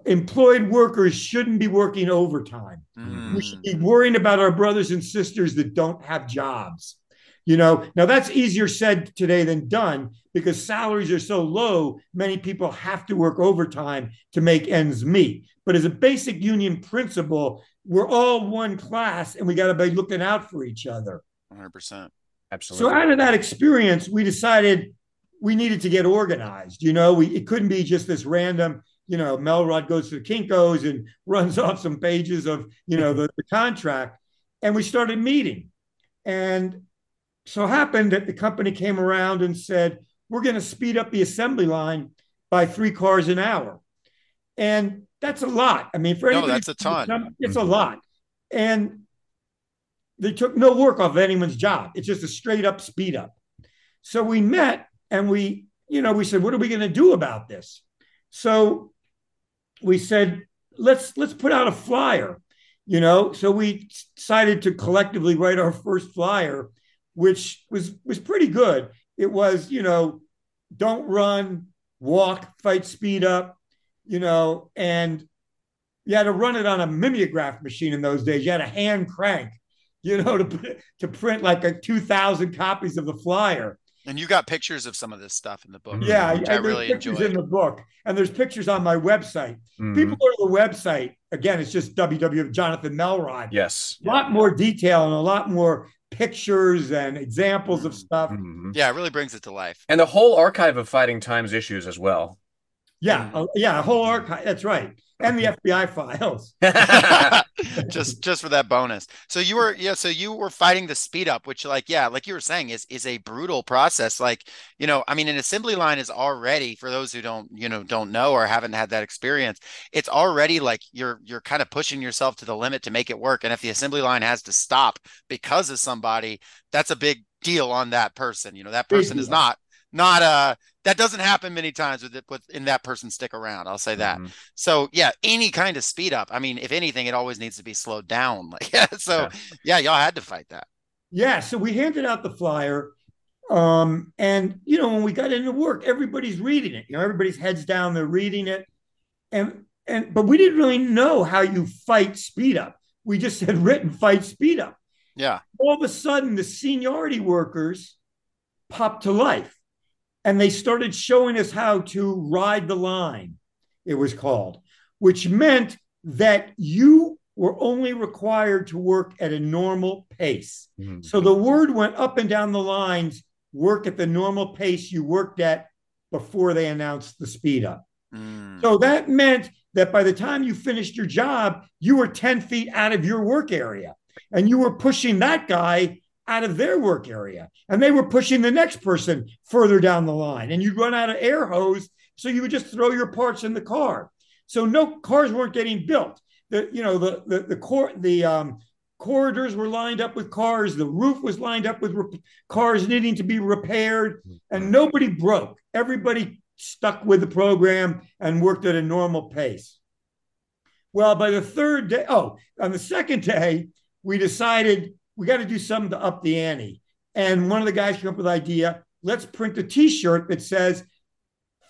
employed workers shouldn't be working overtime. Mm. We should be worrying about our brothers and sisters that don't have jobs. You know, now that's easier said today than done because salaries are so low, many people have to work overtime to make ends meet. But as a basic union principle, we're all one class and we got to be looking out for each other. 100%. Absolutely. So out of that experience, we decided we needed to get organized. You know, we it couldn't be just this random, you know, Melrod goes to the Kinkos and <laughs> runs off some pages of, you know, the, the contract. And we started meeting. And so happened that the company came around and said, we're going to speed up the assembly line by three cars an hour. And that's a lot. I mean, for no, that's a ton. It's a mm-hmm. lot. And they took no work off anyone's job. It's just a straight up speed up. So we met and we, you know, we said, what are we going to do about this? So we said, let's let's put out a flyer, you know. So we decided to collectively write our first flyer which was was pretty good. It was, you know, don't run, walk, fight, speed up, you know, and you had to run it on a mimeograph machine in those days. You had a hand crank, you know, to to print like a two thousand copies of the flyer. And you got pictures of some of this stuff in the book. Yeah, I, I really pictures enjoyed. in the book, and there's pictures on my website. Mm-hmm. People go to the website again. It's just www. Jonathan Melrod. Yes, a lot more detail and a lot more pictures and examples of stuff. Mm-hmm. Yeah, it really brings it to life. And the whole archive of Fighting Times issues as well. Yeah, mm. yeah, a whole archive. That's right and the FBI files. <laughs> <laughs> <laughs> just <laughs> just for that bonus. So you were yeah, so you were fighting the speed up, which like yeah, like you were saying is is a brutal process. Like, you know, I mean an assembly line is already for those who don't, you know, don't know or haven't had that experience, it's already like you're you're kind of pushing yourself to the limit to make it work. And if the assembly line has to stop because of somebody, that's a big deal on that person. You know, that person is not not uh that doesn't happen many times with it with in that person stick around i'll say that. Mm-hmm. so yeah any kind of speed up i mean if anything it always needs to be slowed down <laughs> like yeah, so yeah. yeah y'all had to fight that. Yeah so we handed out the flyer um and you know when we got into work everybody's reading it you know everybody's heads down they're reading it and and but we didn't really know how you fight speed up. We just had written fight speed up. Yeah. All of a sudden the seniority workers popped to life and they started showing us how to ride the line, it was called, which meant that you were only required to work at a normal pace. Mm-hmm. So the word went up and down the lines work at the normal pace you worked at before they announced the speed up. Mm. So that meant that by the time you finished your job, you were 10 feet out of your work area and you were pushing that guy out of their work area and they were pushing the next person further down the line and you'd run out of air hose so you would just throw your parts in the car. So no cars weren't getting built. The you know the the the, cor- the um, corridors were lined up with cars the roof was lined up with cars needing to be repaired and nobody broke. Everybody stuck with the program and worked at a normal pace. Well by the third day oh on the second day we decided we got to do something to up the ante. And one of the guys came up with the idea let's print a t shirt that says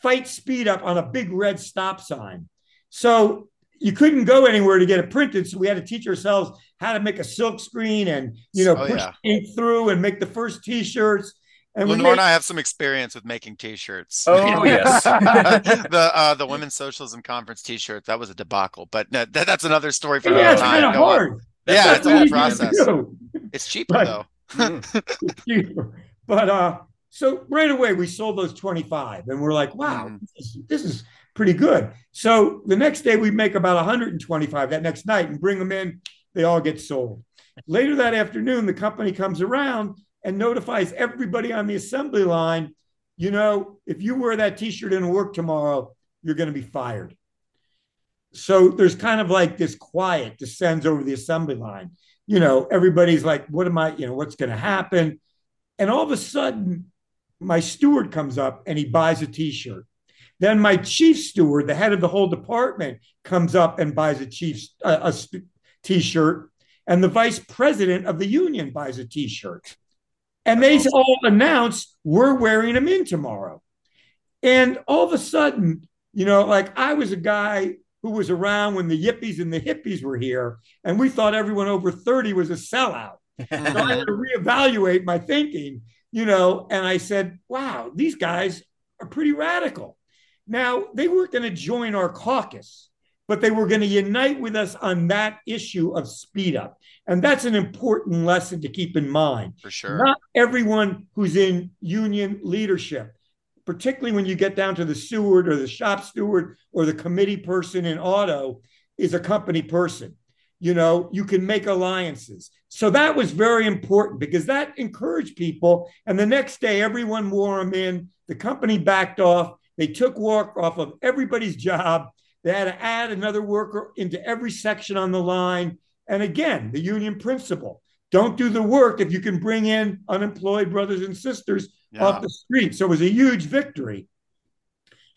fight speed up on a big red stop sign. So you couldn't go anywhere to get it printed. So we had to teach ourselves how to make a silk screen and, you know, oh, push yeah. ink through and make the first t shirts. And Lenore made... and I have some experience with making T-shirts. Oh <laughs> <laughs> yes, the uh, the Women's Socialism Conference T-shirt that was a debacle, but no, that, that's another story for yeah, another time. Kind of hard. Yeah, it's a whole process. It's cheaper but, though. <laughs> it's cheaper, but uh, so right away we sold those twenty five, and we're like, wow, mm. this, is, this is pretty good. So the next day we make about 125 that next night and bring them in. They all get sold. Later that afternoon, the company comes around and notifies everybody on the assembly line, you know, if you wear that t-shirt into work tomorrow, you're going to be fired. So there's kind of like this quiet descends over the assembly line. You know, everybody's like, what am I, you know, what's going to happen? And all of a sudden, my steward comes up and he buys a t-shirt. Then my chief steward, the head of the whole department, comes up and buys a chief's uh, a t-shirt, and the vice president of the union buys a t-shirt. And they all announce we're wearing them in tomorrow. And all of a sudden, you know, like I was a guy who was around when the yippies and the hippies were here, and we thought everyone over 30 was a sellout. so I had to <laughs> reevaluate my thinking, you know, and I said, wow, these guys are pretty radical. Now, they weren't going to join our caucus, but they were going to unite with us on that issue of speed up. And that's an important lesson to keep in mind. For sure. Not everyone who's in union leadership, particularly when you get down to the steward or the shop steward or the committee person in auto, is a company person. You know, you can make alliances. So that was very important because that encouraged people. And the next day, everyone wore them in. The company backed off they took work off of everybody's job. They had to add another worker into every section on the line. And again, the union principle don't do the work if you can bring in unemployed brothers and sisters yeah. off the street. So it was a huge victory.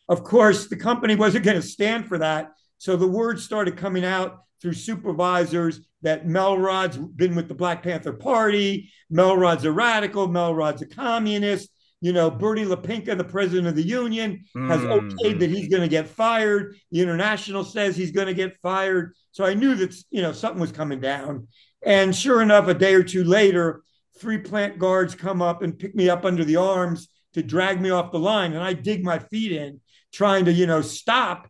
Of course, the company wasn't going to stand for that. So the word started coming out through supervisors that Melrod's been with the Black Panther Party, Melrod's a radical, Melrod's a communist, you know, Bertie LaPinka, the president of the union, has mm. okayed that he's going to get fired. The international says he's going to get fired. So I knew that, you know, something was coming down. And sure enough, a day or two later, three plant guards come up and pick me up under the arms to drag me off the line. And I dig my feet in, trying to, you know, stop.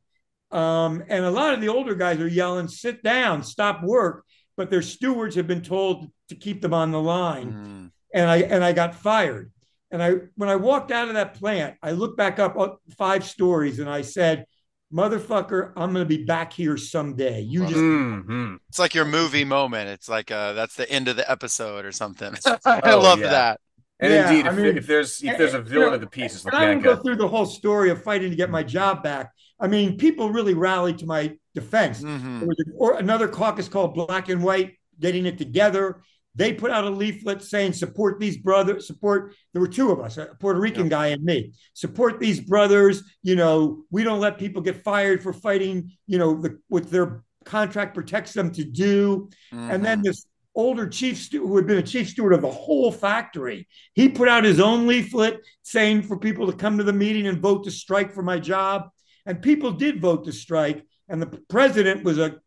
Um, and a lot of the older guys are yelling, sit down, stop work. But their stewards have been told to keep them on the line. Mm. And I and I got fired. And I, when I walked out of that plant, I looked back up five stories and I said, motherfucker, I'm going to be back here someday. You just. Mm-hmm. It's like your movie moment. It's like, uh, that's the end of the episode or something. <laughs> I oh, love yeah. that. And yeah, indeed, if, I mean, if, there's if there's a villain you know, of the piece, it's I don't go through the whole story of fighting to get my job back. I mean, people really rallied to my defense. Mm-hmm. There was a, or another caucus called Black and White, getting it together. They put out a leaflet saying, support these brothers, support. There were two of us, a Puerto Rican yeah. guy and me. Support these brothers. You know, we don't let people get fired for fighting, you know, the, what their contract protects them to do. Mm-hmm. And then mm-hmm. this older chief steward who had been a chief steward of the whole factory, he put out his own leaflet saying for people to come to the meeting and vote to strike for my job. And people did vote to strike. And the president was a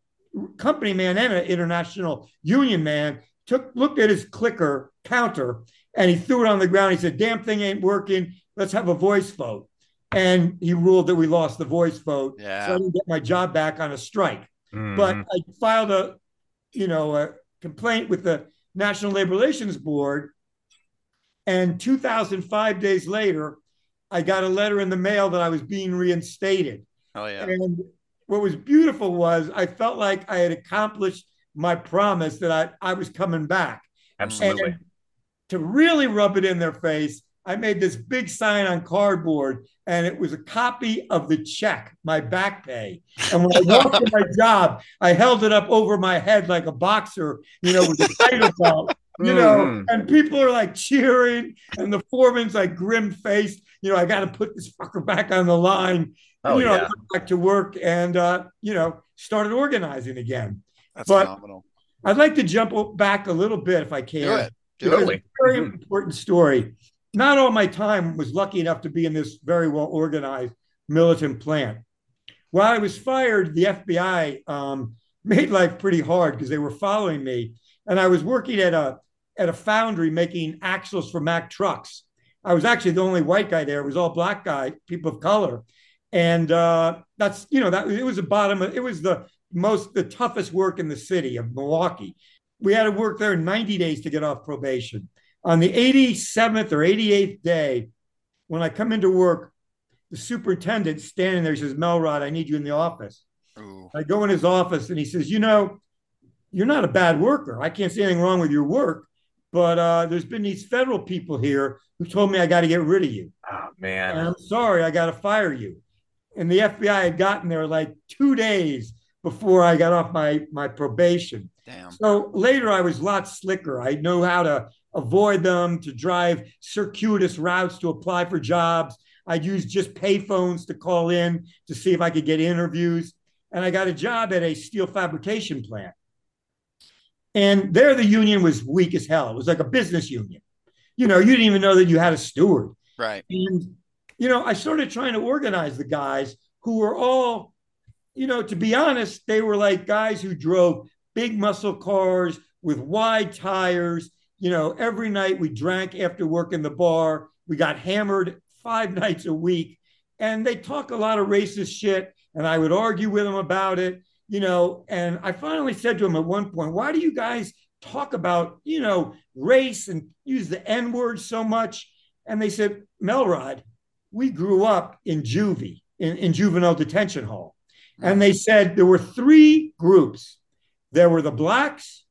company man and an international union man took looked at his clicker counter and he threw it on the ground. He said, "Damn thing ain't working. Let's have a voice vote." And he ruled that we lost the voice vote, yeah. so I didn't get my job back on a strike. Mm-hmm. But I filed a, you know, a complaint with the National Labor Relations Board, and 2,005 days later, I got a letter in the mail that I was being reinstated. Oh yeah. And what was beautiful was I felt like I had accomplished my promise that I, I was coming back. Absolutely. And to really rub it in their face, I made this big sign on cardboard and it was a copy of the check, my back pay. And when I <laughs> walked to my job, I held it up over my head like a boxer, you know, with a title belt, you know, mm-hmm. and people are like cheering and the foreman's like grim faced, you know, I got to put this fucker back on the line. Oh, you know, yeah. back to work and, uh, you know, started organizing again. That's but phenomenal. I'd like to jump back a little bit if I can. Do it. Do it. very mm-hmm. important story. Not all my time was lucky enough to be in this very well organized militant plant. While I was fired, the FBI um, <laughs> made life pretty hard because they were following me, and I was working at a at a foundry making axles for Mack trucks. I was actually the only white guy there. It was all black guy, people of color, and uh, that's you know that it was the bottom. Of, it was the most the toughest work in the city of Milwaukee. We had to work there 90 days to get off probation. On the 87th or 88th day, when I come into work, the superintendent standing there says, Melrod, I need you in the office. Ooh. I go in his office and he says, You know, you're not a bad worker. I can't see anything wrong with your work, but uh, there's been these federal people here who told me I got to get rid of you. Oh, man. And I'm sorry, I got to fire you. And the FBI had gotten there like two days before I got off my, my probation. Damn. So later I was a lot slicker. I know how to avoid them, to drive circuitous routes to apply for jobs. I'd use just payphones to call in to see if I could get interviews. And I got a job at a steel fabrication plant. And there, the union was weak as hell. It was like a business union. You know, you didn't even know that you had a steward. Right. And, you know, I started trying to organize the guys who were all, you know, to be honest, they were like guys who drove big muscle cars with wide tires. You know, every night we drank after work in the bar. We got hammered five <laughs> nights a week. And they talk a lot of racist shit. And I would argue with them about it, you know. And I finally said to them at one point, why do you guys talk about, you know, race and use the N word so much? And they said, Melrod, we grew up in juvie, in, in juvenile detention hall. And they said there were three groups there were the blacks,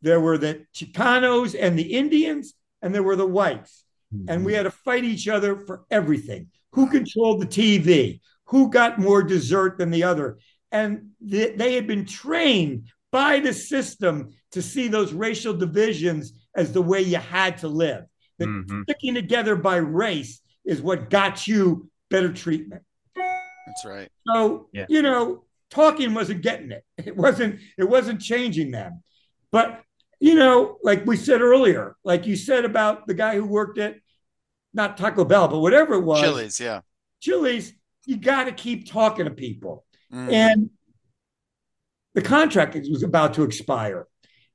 there were the Chicanos and the Indians, and there were the whites. Mm-hmm. And we had to fight each other for everything. Who controlled the TV? Who got more dessert than the other? And th- they had been trained by the system to see those racial divisions as the way you had to live. That mm-hmm. sticking together by race is what got you better treatment. That's right. So, yeah. you know, talking wasn't getting it. It wasn't it wasn't changing them. But you know, like we said earlier, like you said about the guy who worked at not Taco Bell, but whatever it was, Chili's, yeah, Chili's. You got to keep talking to people, mm. and the contract was about to expire,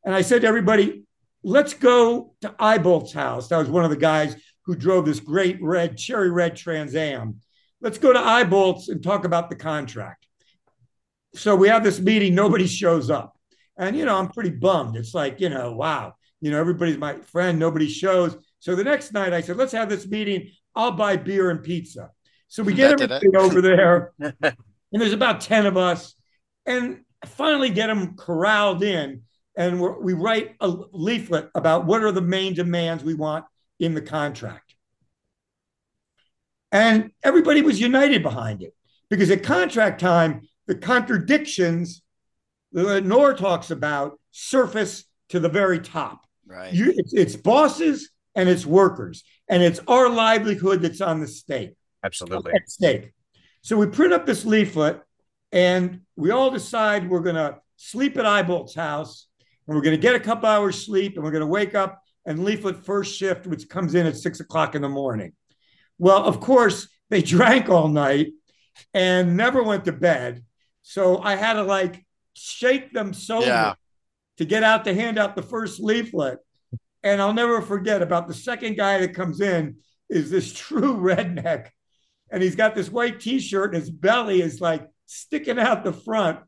and I said to everybody, "Let's go to Eyebolt's house." That was one of the guys who drove this great red cherry red Trans Am. Let's go to Eyebolt's and talk about the contract so we have this meeting, nobody shows up. And, you know, I'm pretty bummed. It's like, you know, wow, you know, everybody's my friend, nobody shows. So the next night I said, let's have this meeting. I'll buy beer and pizza. So we get everything over there. <laughs> and there's about 10 of us. And finally get them corralled in. And we write a leaflet about what are the main demands we want in the contract. And everybody was united behind it because at contract time, the contradictions that Noor talks about surface to the very top. Right. You, it's, it's, bosses and it's workers, and it's our livelihood that's on the stake. Absolutely. At stake. So we print up this leaflet, and we all decide we're going to sleep at Eyebolt's house, and we're going to get a couple hours sleep, and we're going to wake up and leaflet first shift, which comes in at six o'clock in the morning. Well, of course, they <laughs> drank all night and never went to bed. So I had to like shake them sober yeah. to get out to hand out the first leaflet. And I'll never forget about the second guy that comes in is this <laughs> true redneck. And he's got this white t-shirt and his belly is like sticking out the front.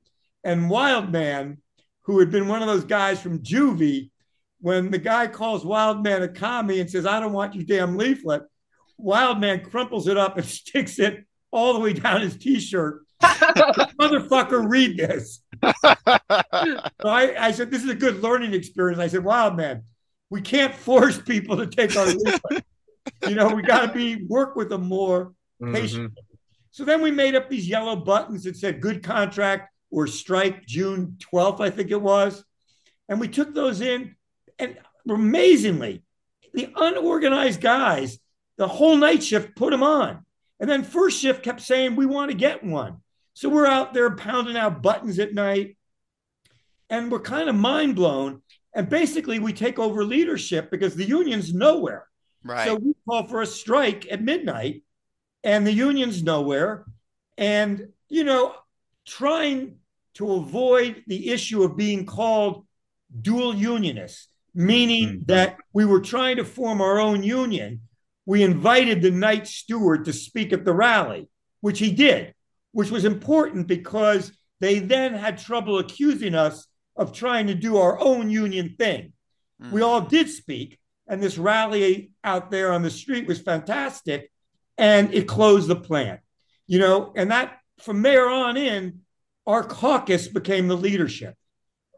And Wildman, who had been one of those guys from Juvie, when the guy calls Wildman a commie and says, I don't want your damn leaflet, Wildman crumples it up and <laughs> sticks it all the way down his t-shirt <laughs> motherfucker, read this. so I, I said, this is a good learning experience. I said, wow, man, we can't force people to take our You know, we got to be work with them more patiently. Mm-hmm. So then we made up these yellow buttons that said good contract or strike June 12th, I think it was. And we took those in, and amazingly, the unorganized guys, the whole night shift put them on. And then first shift kept saying, we want to get one. So we're out there pounding out buttons at night and we're kind of mind blown. And basically, we take over leadership because the union's nowhere. Right. So we call for a strike at midnight and the union's nowhere. And, you know, trying to avoid the issue of being called dual unionists, meaning mm-hmm. that we were trying to form our own union we invited the night steward to speak at the rally, which he did, which was important because they then had trouble accusing us of trying to do our own union thing. Mm. We all did speak, and this rally out there on the street was fantastic, and it closed the plant. You know, and that from there on in, our caucus became the leadership.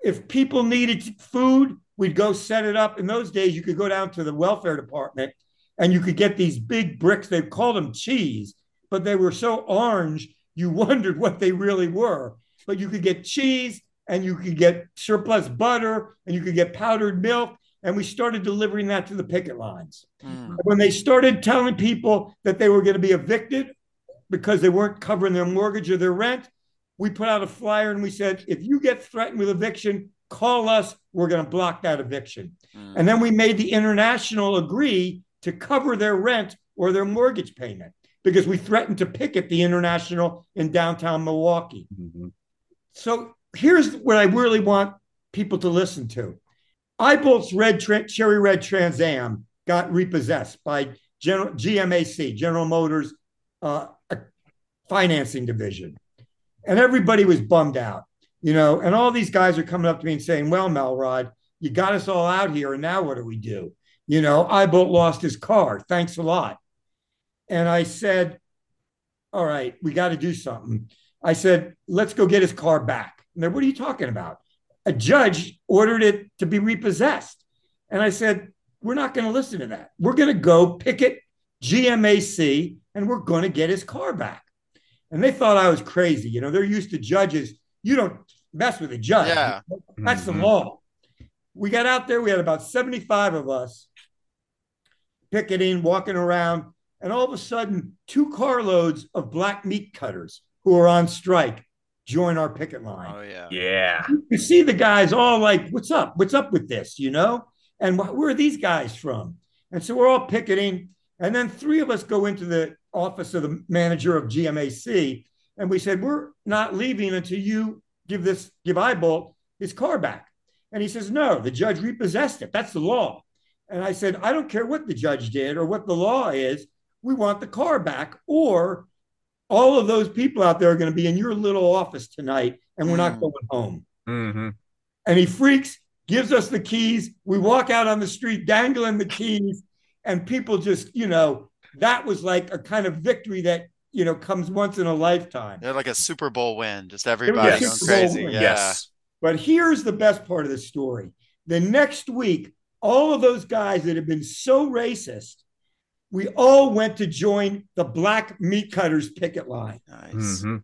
If people needed food, we'd go set it up. In those days, you could go down to the welfare department and you could get these big bricks. They called them cheese, but they were so orange, you <laughs> wondered what they really were. But you could get cheese and you could get surplus butter and you could get powdered milk. And we started delivering that to the picket lines. Mm. When they started telling people that they were going to be evicted because they weren't covering their mortgage or their rent, we put out a flyer and we said, if you get threatened with eviction, call us. We're going to block that eviction. Mm. And then we made the international agree to cover their rent or their mortgage payment because we threatened to picket the international in downtown Milwaukee. Mm-hmm. So here's what I really want people to listen to. Eyebolt's red tra- cherry red Trans Am got repossessed by General GMAC, General Motors uh, financing division, and everybody was bummed out, you know. And all these guys are coming up to me and saying, "Well, Melrod, you got us all out here, and now what do we do?" You know, I Eyebolt lost his car. Thanks a lot. And I said, "All right, we got to do something." I said, "Let's go get his car back." And they're, what are you talking about? A judge ordered it to be repossessed. And I said, we're not going to listen to that. We're going to go picket GMAC and we're going to get his car back. And they thought I was crazy. You know, they're used to judges. You don't mess with a judge. Yeah. That's mm-hmm. the law. We got out there. We had about 75 of us picketing, walking around. And all of a sudden, two carloads of black meat cutters who are on strike join our picket oh, line. Oh yeah, yeah. You see the guys all like, "What's up? What's up with this?" You know, and where are these guys from? And so we're all picketing, and then three of us go into the office of the manager of GMAC, and we said, "We're not leaving until you give this give Eyebolt his car back." And he says, "No, the judge repossessed it. That's the law." And I said, "I don't care what the judge did or what the law is. We want the car back, or all of those people out there are going to be in your little office tonight and we're mm. not going home. Mm-hmm. And he freaks, gives us the keys. We walk out on the street dangling the keys, and people just, you know, that was like a kind of victory that, you know, comes once in a lifetime. They're like a Super Bowl win, just everybody going crazy. Yeah. Yes. But here's the best part of the story. The next week, all of those guys that have been so racist we all went to join the black meat cutters picket line. Nice. Mm-hmm.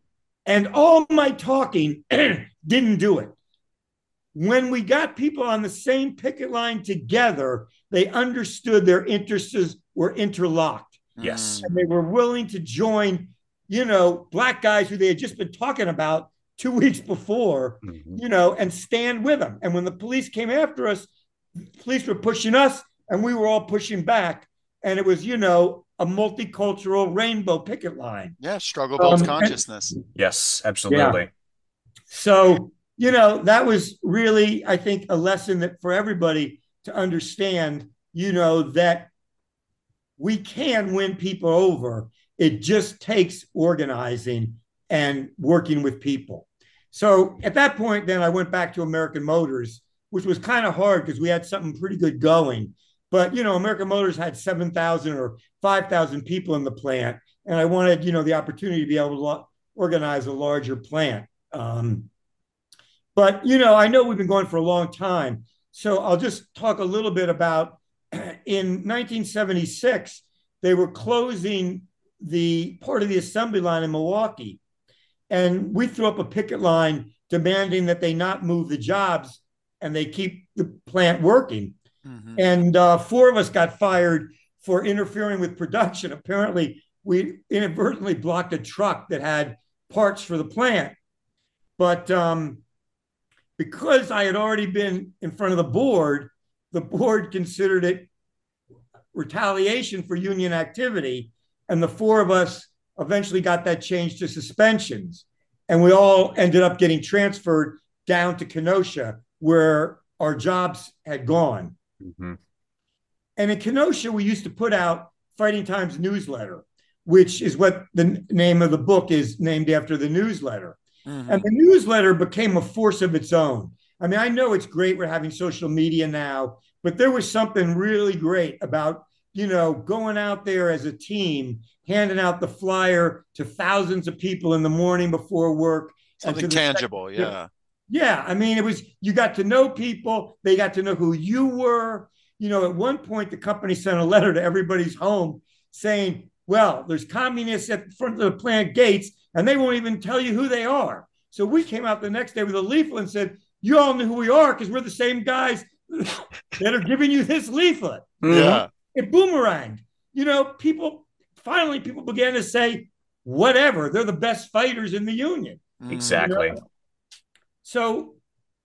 And all my talking <clears throat> didn't do it. When we got people on the same picket line together, they understood their interests were interlocked. Yes. And they were willing to join, you know, black guys who they had just been talking about two <laughs> weeks before, mm-hmm. you know, and stand with them. And when the police came after us, police were pushing us and we were all pushing back and it was you know a multicultural rainbow picket line. Yeah, struggle builds um, consciousness. And, yes, absolutely. Yeah. So you know that was really, I think, a lesson that for everybody to understand. You know that we can win people over. It just takes organizing and working with people. So at that point, then I went back to American Motors, which was kind of hard because we had something pretty good going. But you know, American Motors had seven thousand or five thousand people in the plant, and I wanted you know the opportunity to be able to organize a larger plant. Um, but you know, I know we've been going for a long time, so I'll just talk a little bit about. <clears throat> In 1976, they were closing the part of the assembly line in Milwaukee, and we threw up a picket line demanding that they not move the jobs and they keep the plant working. Mm-hmm. And uh, four of us got fired for interfering with production. Apparently, we inadvertently blocked a truck that had parts for the plant. But um, because I had already been in front of the board, the board considered it retaliation for union activity. And the four of us eventually got that changed to suspensions. And we all ended up getting transferred down to Kenosha, where our jobs had gone. Mm-hmm. And in Kenosha, we used to put out Fighting Times newsletter, which is what the name of the book is named after the newsletter. Mm-hmm. And the newsletter became a force of its own. I mean, I know it's great we're having social media now, but there was something really great about, you know, going out there as a team, handing out the flyer to thousands of people in the morning before work. Something tangible, second, yeah. Yeah. I mean, it was, you got to know people, they got to know who you were. You know, at one point, the company sent a letter to everybody's home saying, well, there's communists at the front of the plant gates, and they won't even tell you who they are. So we came out the next day with a leaflet and said, you all know who we are because we're the same guys <laughs> that are giving you this leaflet. Yeah. It boomeranged. You know, people finally people began to say, whatever, they're the best fighters in the union. Exactly. You know? So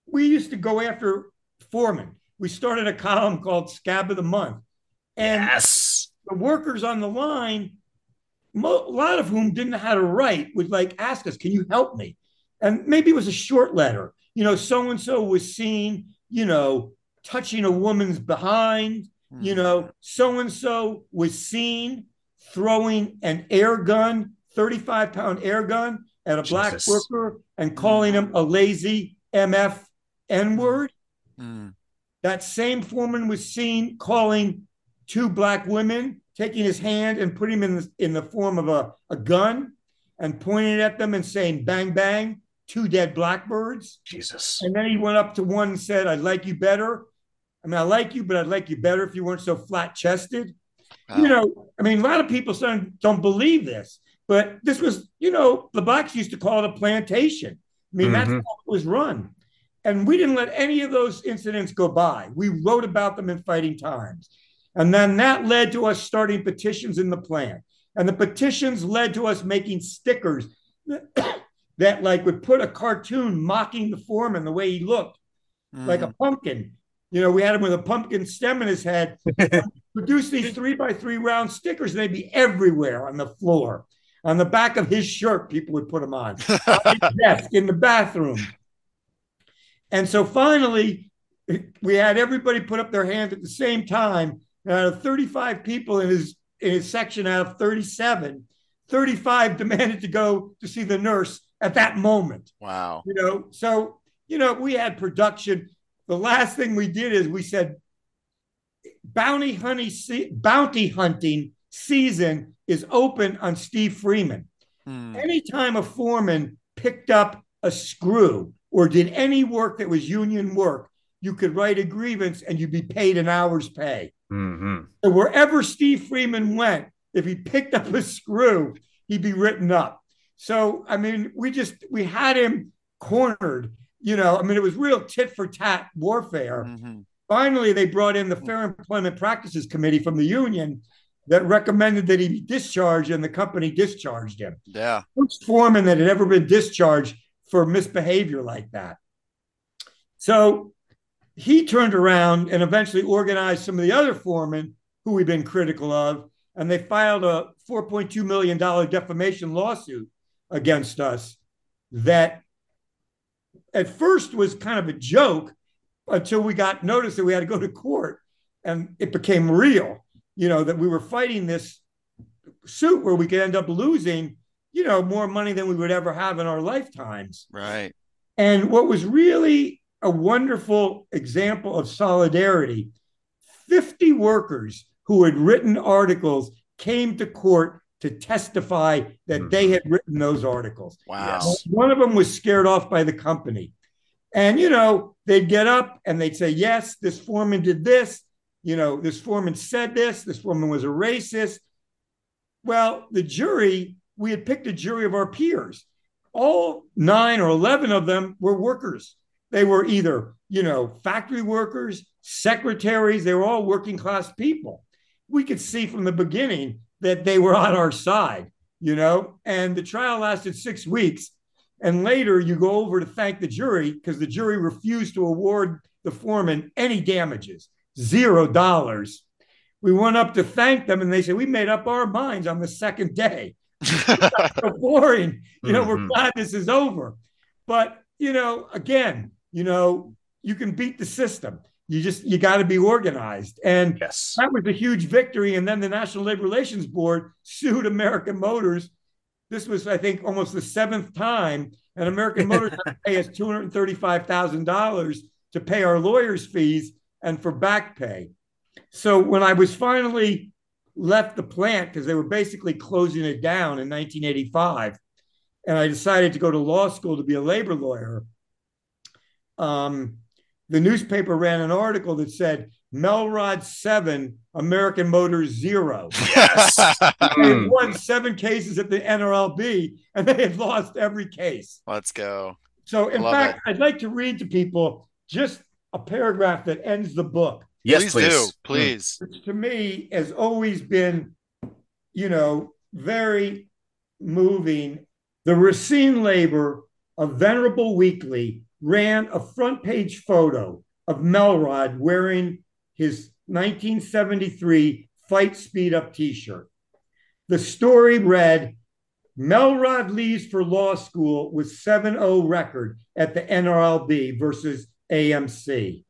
we used to go after foremen. We started a column called Scab of the Month. And yes. the workers on the line, a lot of whom didn't know how to write, would like ask us, Can you help me? And maybe it was a short letter you know, so and so was seen, you know, touching a woman's behind, mm. you know, so and so was seen throwing an air gun, 35 pound air gun at a Jesus. black worker and calling him a lazy MF N word. Mm. That same foreman was seen calling two black women, taking his hand and putting him in the, in the form of a, a gun and pointing at them and saying, bang, bang two dead blackbirds. Jesus. And then he went up to one and said, I'd like you better. I mean, I like you, but I'd like you better if you weren't so flat chested. Wow. You know, I mean, a lot of people don't, don't believe this, but this was, you know, the blacks used to call it a plantation. I mean, mm-hmm. that's how it was run. And we didn't let any of those incidents go by. We wrote about them in Fighting Times. And then that led to us starting petitions in the plant. And the petitions led to us making stickers <coughs> that like would put a cartoon mocking the foreman the way he looked, mm. like a mm. pumpkin. You know, we had him with a pumpkin stem in his head. <laughs> produce these three by three round stickers, and they'd be everywhere on the floor. On the back of his shirt, people would put them on. <laughs> on desk, in the bathroom. And so finally, we had everybody put up their hands at the same time. And out of 35 people in his in his section out of 37, 35 demanded to go to see the nurse at that moment. Wow. You know, so, you know, we had production. The last thing we did is we said, bounty hunting, bounty hunting season is open on Steve Freeman. Hmm. Anytime a foreman picked up a screw or did any work that was union work, you could write a grievance and you'd be paid an hour's pay. Mm-hmm. So wherever Steve Freeman went, if he picked up a screw, he'd be written up. So, I mean, we just, we had him cornered, you know, I mean, it was real tit for tat warfare. Mm-hmm. Finally, they brought in the Fair Employment Practices Committee from the union that recommended that he be discharged, and the company discharged him. Yeah. First foreman that had ever been discharged for misbehavior like that. So he turned around and eventually organized some of the other foremen who we've been critical of, and they filed a $4.2 million defamation lawsuit against us that at first was kind of a joke until we got notice that we had to go to court and it became real you know that we were fighting this suit where we could end up losing you know more money than we would ever have in our lifetimes right and what was really a wonderful example of solidarity 50 workers who had written articles came to court to testify that mm-hmm. they had written those articles. Wow. One of them was scared off by the company. And, you know, they'd get up and they'd say, yes, this foreman did this. You know, this foreman said this. This woman was a racist. Well, the jury, we had picked a jury of our peers. All nine or 11 of them were workers. They were either, you know, factory workers, secretaries, they were all working class people. We could see from the beginning that they were on our side, you know? And the trial lasted six weeks. And later you go over to thank the jury because the jury refused to award the foreman any damages, zero dollars. We went up to thank them and they said, We made up our minds on the second day. <laughs> so boring. You know, mm-hmm. we're glad this is over. But, you know, again, you know, you can beat the system. you just you got to be organized and yes that was a huge victory and then the national labor relations board sued american motors this was i think almost the seventh time and american <laughs> motors had to pay us $235000 to pay our lawyers fees and for back pay so when i was finally left the plant because they were basically closing it down in 1985 and i decided to go to law school to be a labor lawyer um, the newspaper ran an article that said Melrod seven, American Motors zero. Yes. <laughs> they had won seven cases at the NLRB and they had lost every case. Let's go. So, in Love fact, it. I'd like to read to people just a paragraph that ends the book, yes please, do. please Please. which to me has always been, you know, very moving. The Racine labor of Venerable Weekly ran a front page photo of Melrod wearing his 1973 Fight Speed Up t shirt. The story read Melrod leaves for law school with 7 0 record at the NRLB versus AMC.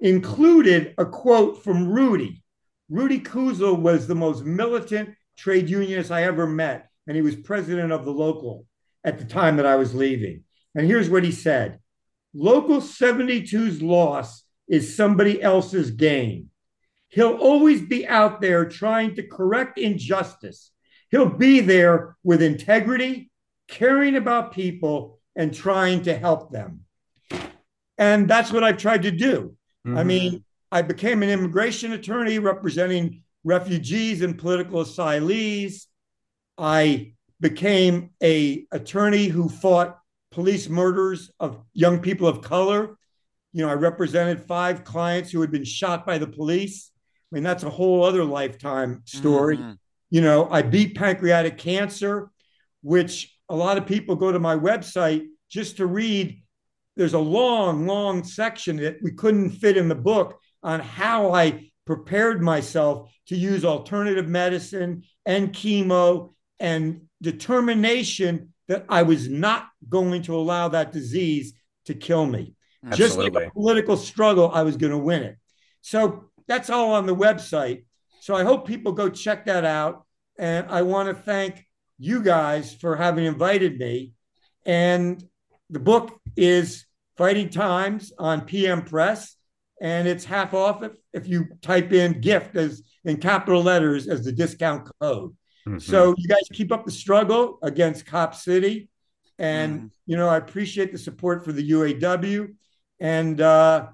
Included a quote from Rudy. Rudy Kuzel was the most militant trade unionist I ever met, and he was president of the local at the time that I was leaving. And here's what he said Local 72's loss is somebody else's gain. He'll always be out there trying to correct injustice. He'll be there with integrity, caring about people, and trying to help them. And that's what I've tried to do. I Mhm. mean, I became an immigration attorney representing refugees and political asylees. I became a attorney who fought police murders of young people of color. You know, I represented five clients who had been shot by the police. I mean, that's a whole other lifetime story. Mhm. You know, I beat pancreatic cancer, which a lot of people go to my website just to read. There's a long, long section that we couldn't fit in the book on how I prepared myself to use alternative medicine and chemo and determination that I was not going to allow that disease to kill me. Absolutely. Just like a political struggle, I was going to win it. So that's all on the website. So I hope people go check that out. And I want to thank you guys for having invited me. And the book is Fighting Times on PM Press, and it's half off if, if you type in gift as in capital letters as the discount code. Mhm. So you guys keep up the struggle against Cop City. And, Mhm. you know, I appreciate the support for the UAW. And uh,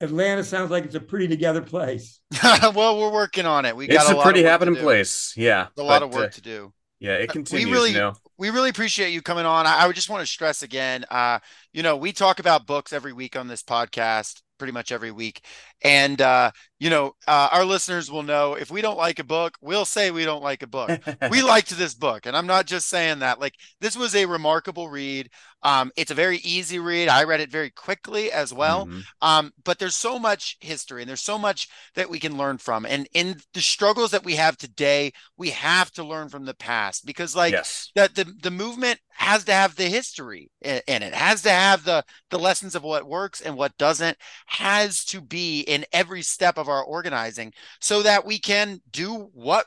Atlanta sounds like it's a pretty together place. <laughs> well, we're working on it. We it's got a, a lot pretty of work to happening do. place yeah A lot but, of work uh, to do. yeah it we continues really- you know we really appreciate you coming on. I, I would just want to stress again, uh, you know, we talk about books every week on this podcast, pretty much every week. And, uh, you know, uh, our listeners will know if we don't like a book, we'll say we don't like a book. <laughs> we liked this book. And I'm not just saying that. Like, this was a remarkable read. Um, it's a very easy read. I read it very quickly as well. Mhm. Um, but there's so much history and there's so much that we can learn from. And in the struggles that we have today, we have to learn from the past because, like, yes that the the movement has to have the history in, in it has to have the the lessons of what works and what doesn't has to be in every step of our organizing so that we can do what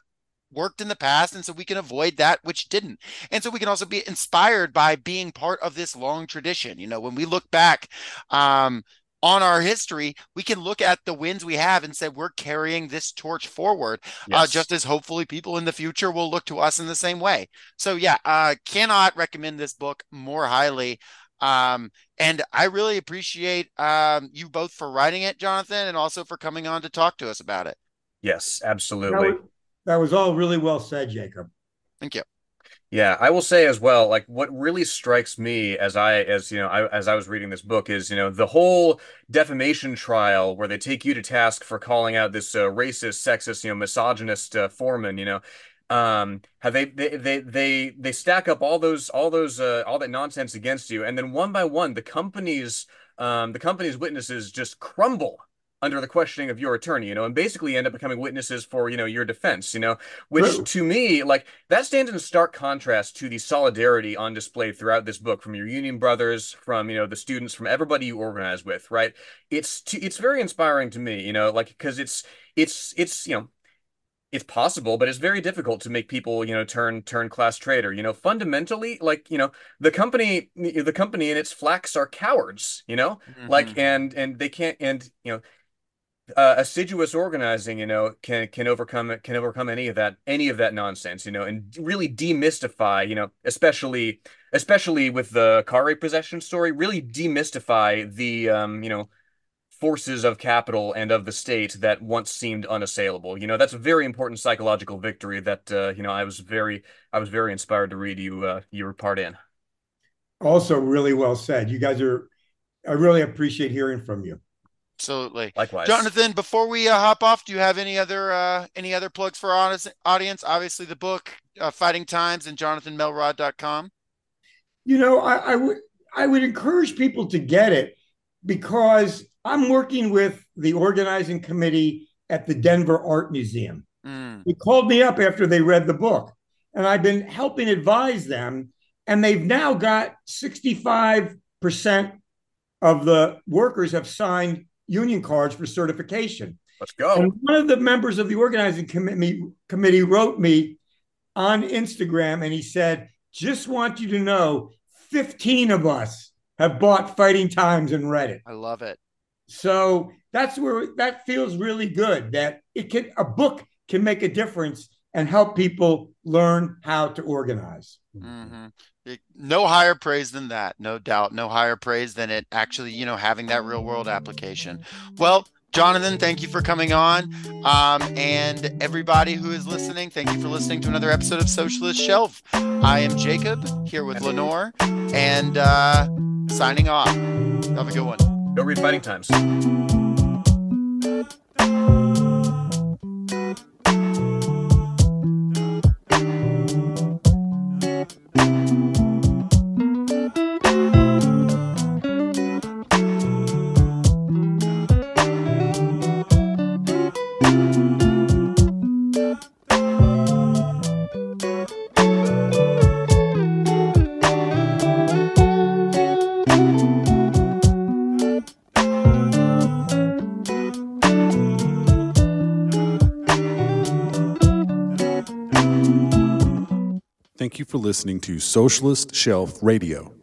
worked in the past and so we can avoid that which didn't and so we can also be inspired by being part of this long tradition you know when we look back um on our history we can look at the wins we have and say we're carrying this torch forward uh, just as hopefully people in the future will look to us in the same way. So yeah, uh, cannot recommend this book more highly. Um, and I really appreciate um, you both for writing it, Jonathan, and also for coming on to talk to us about it. yes That absolutely was, that was all really well said, Jacob. Thank you. Yeah, I will say as well, like what really strikes me as I as you know, I, as I was reading this book is, you know, the whole defamation trial where they take you to task for calling out this uh, racist, sexist, you know, misogynist uh, foreman, you know. Um, how they they they they they stack up all those all those uh, all that nonsense against you and then one by one the companies um the company's witnesses just crumble under the questioning of your attorney, you know, and basically end up becoming witnesses for, you know, your defense, you know, which True. to me, like that stands in stark contrast to the solidarity on display throughout this book from your union brothers, from, you know, the students, from everybody you organize with, right? It's t- it's very inspiring to me, you know, like because it's it's it's, you know, it's possible, but it's very difficult to make people, you know, turn turn class trader. You know, fundamentally, like you know, the company, the company and its flacks are cowards. You know, mm-hmm. like and and they can't and you know, uh, assiduous organizing, you know, can can overcome can overcome any of that any of that nonsense, you know, and really demystify, you know, especially especially with the car possession story, really demystify the um, you know, forces of capital and of the state that once seemed unassailable. You know, that's a very important psychological victory that uh, you know I was very I was very inspired to read you uh, your part in. Also, really well said. You guys are. I really appreciate hearing from you. Absolutely. Likewise. Jonathan, before we uh, hop off, do you have any other uh, any other plugs for our audience? Obviously, the book uh, Fighting Times and jonathanmelrod.com. You know, I, I would I would encourage people to get it because I'm working with the organizing committee at the Denver Art Museum. Mm. They called me up after they read the book, and I've been helping advise them. And they've now got 65% of the workers have signed union cards for certification. Let's go. And one of the members of the organizing committee committee wrote me on Instagram and he said, just want you to know 15 of us have bought Fighting Times and read it. I love it. So that's where that feels really good that it can a book can make a difference and help people learn how to organize. Mm-hmm no higher praise than that no doubt no higher praise than it actually you know having that real world application. Well jonathan thank you for coming on. Um, and everybody who is listening thank you for listening to another episode of socialist shelf. I am jacob here with lenore and uh, signing off. Have a good one. Go read fighting times listening to Socialist Shelf Radio.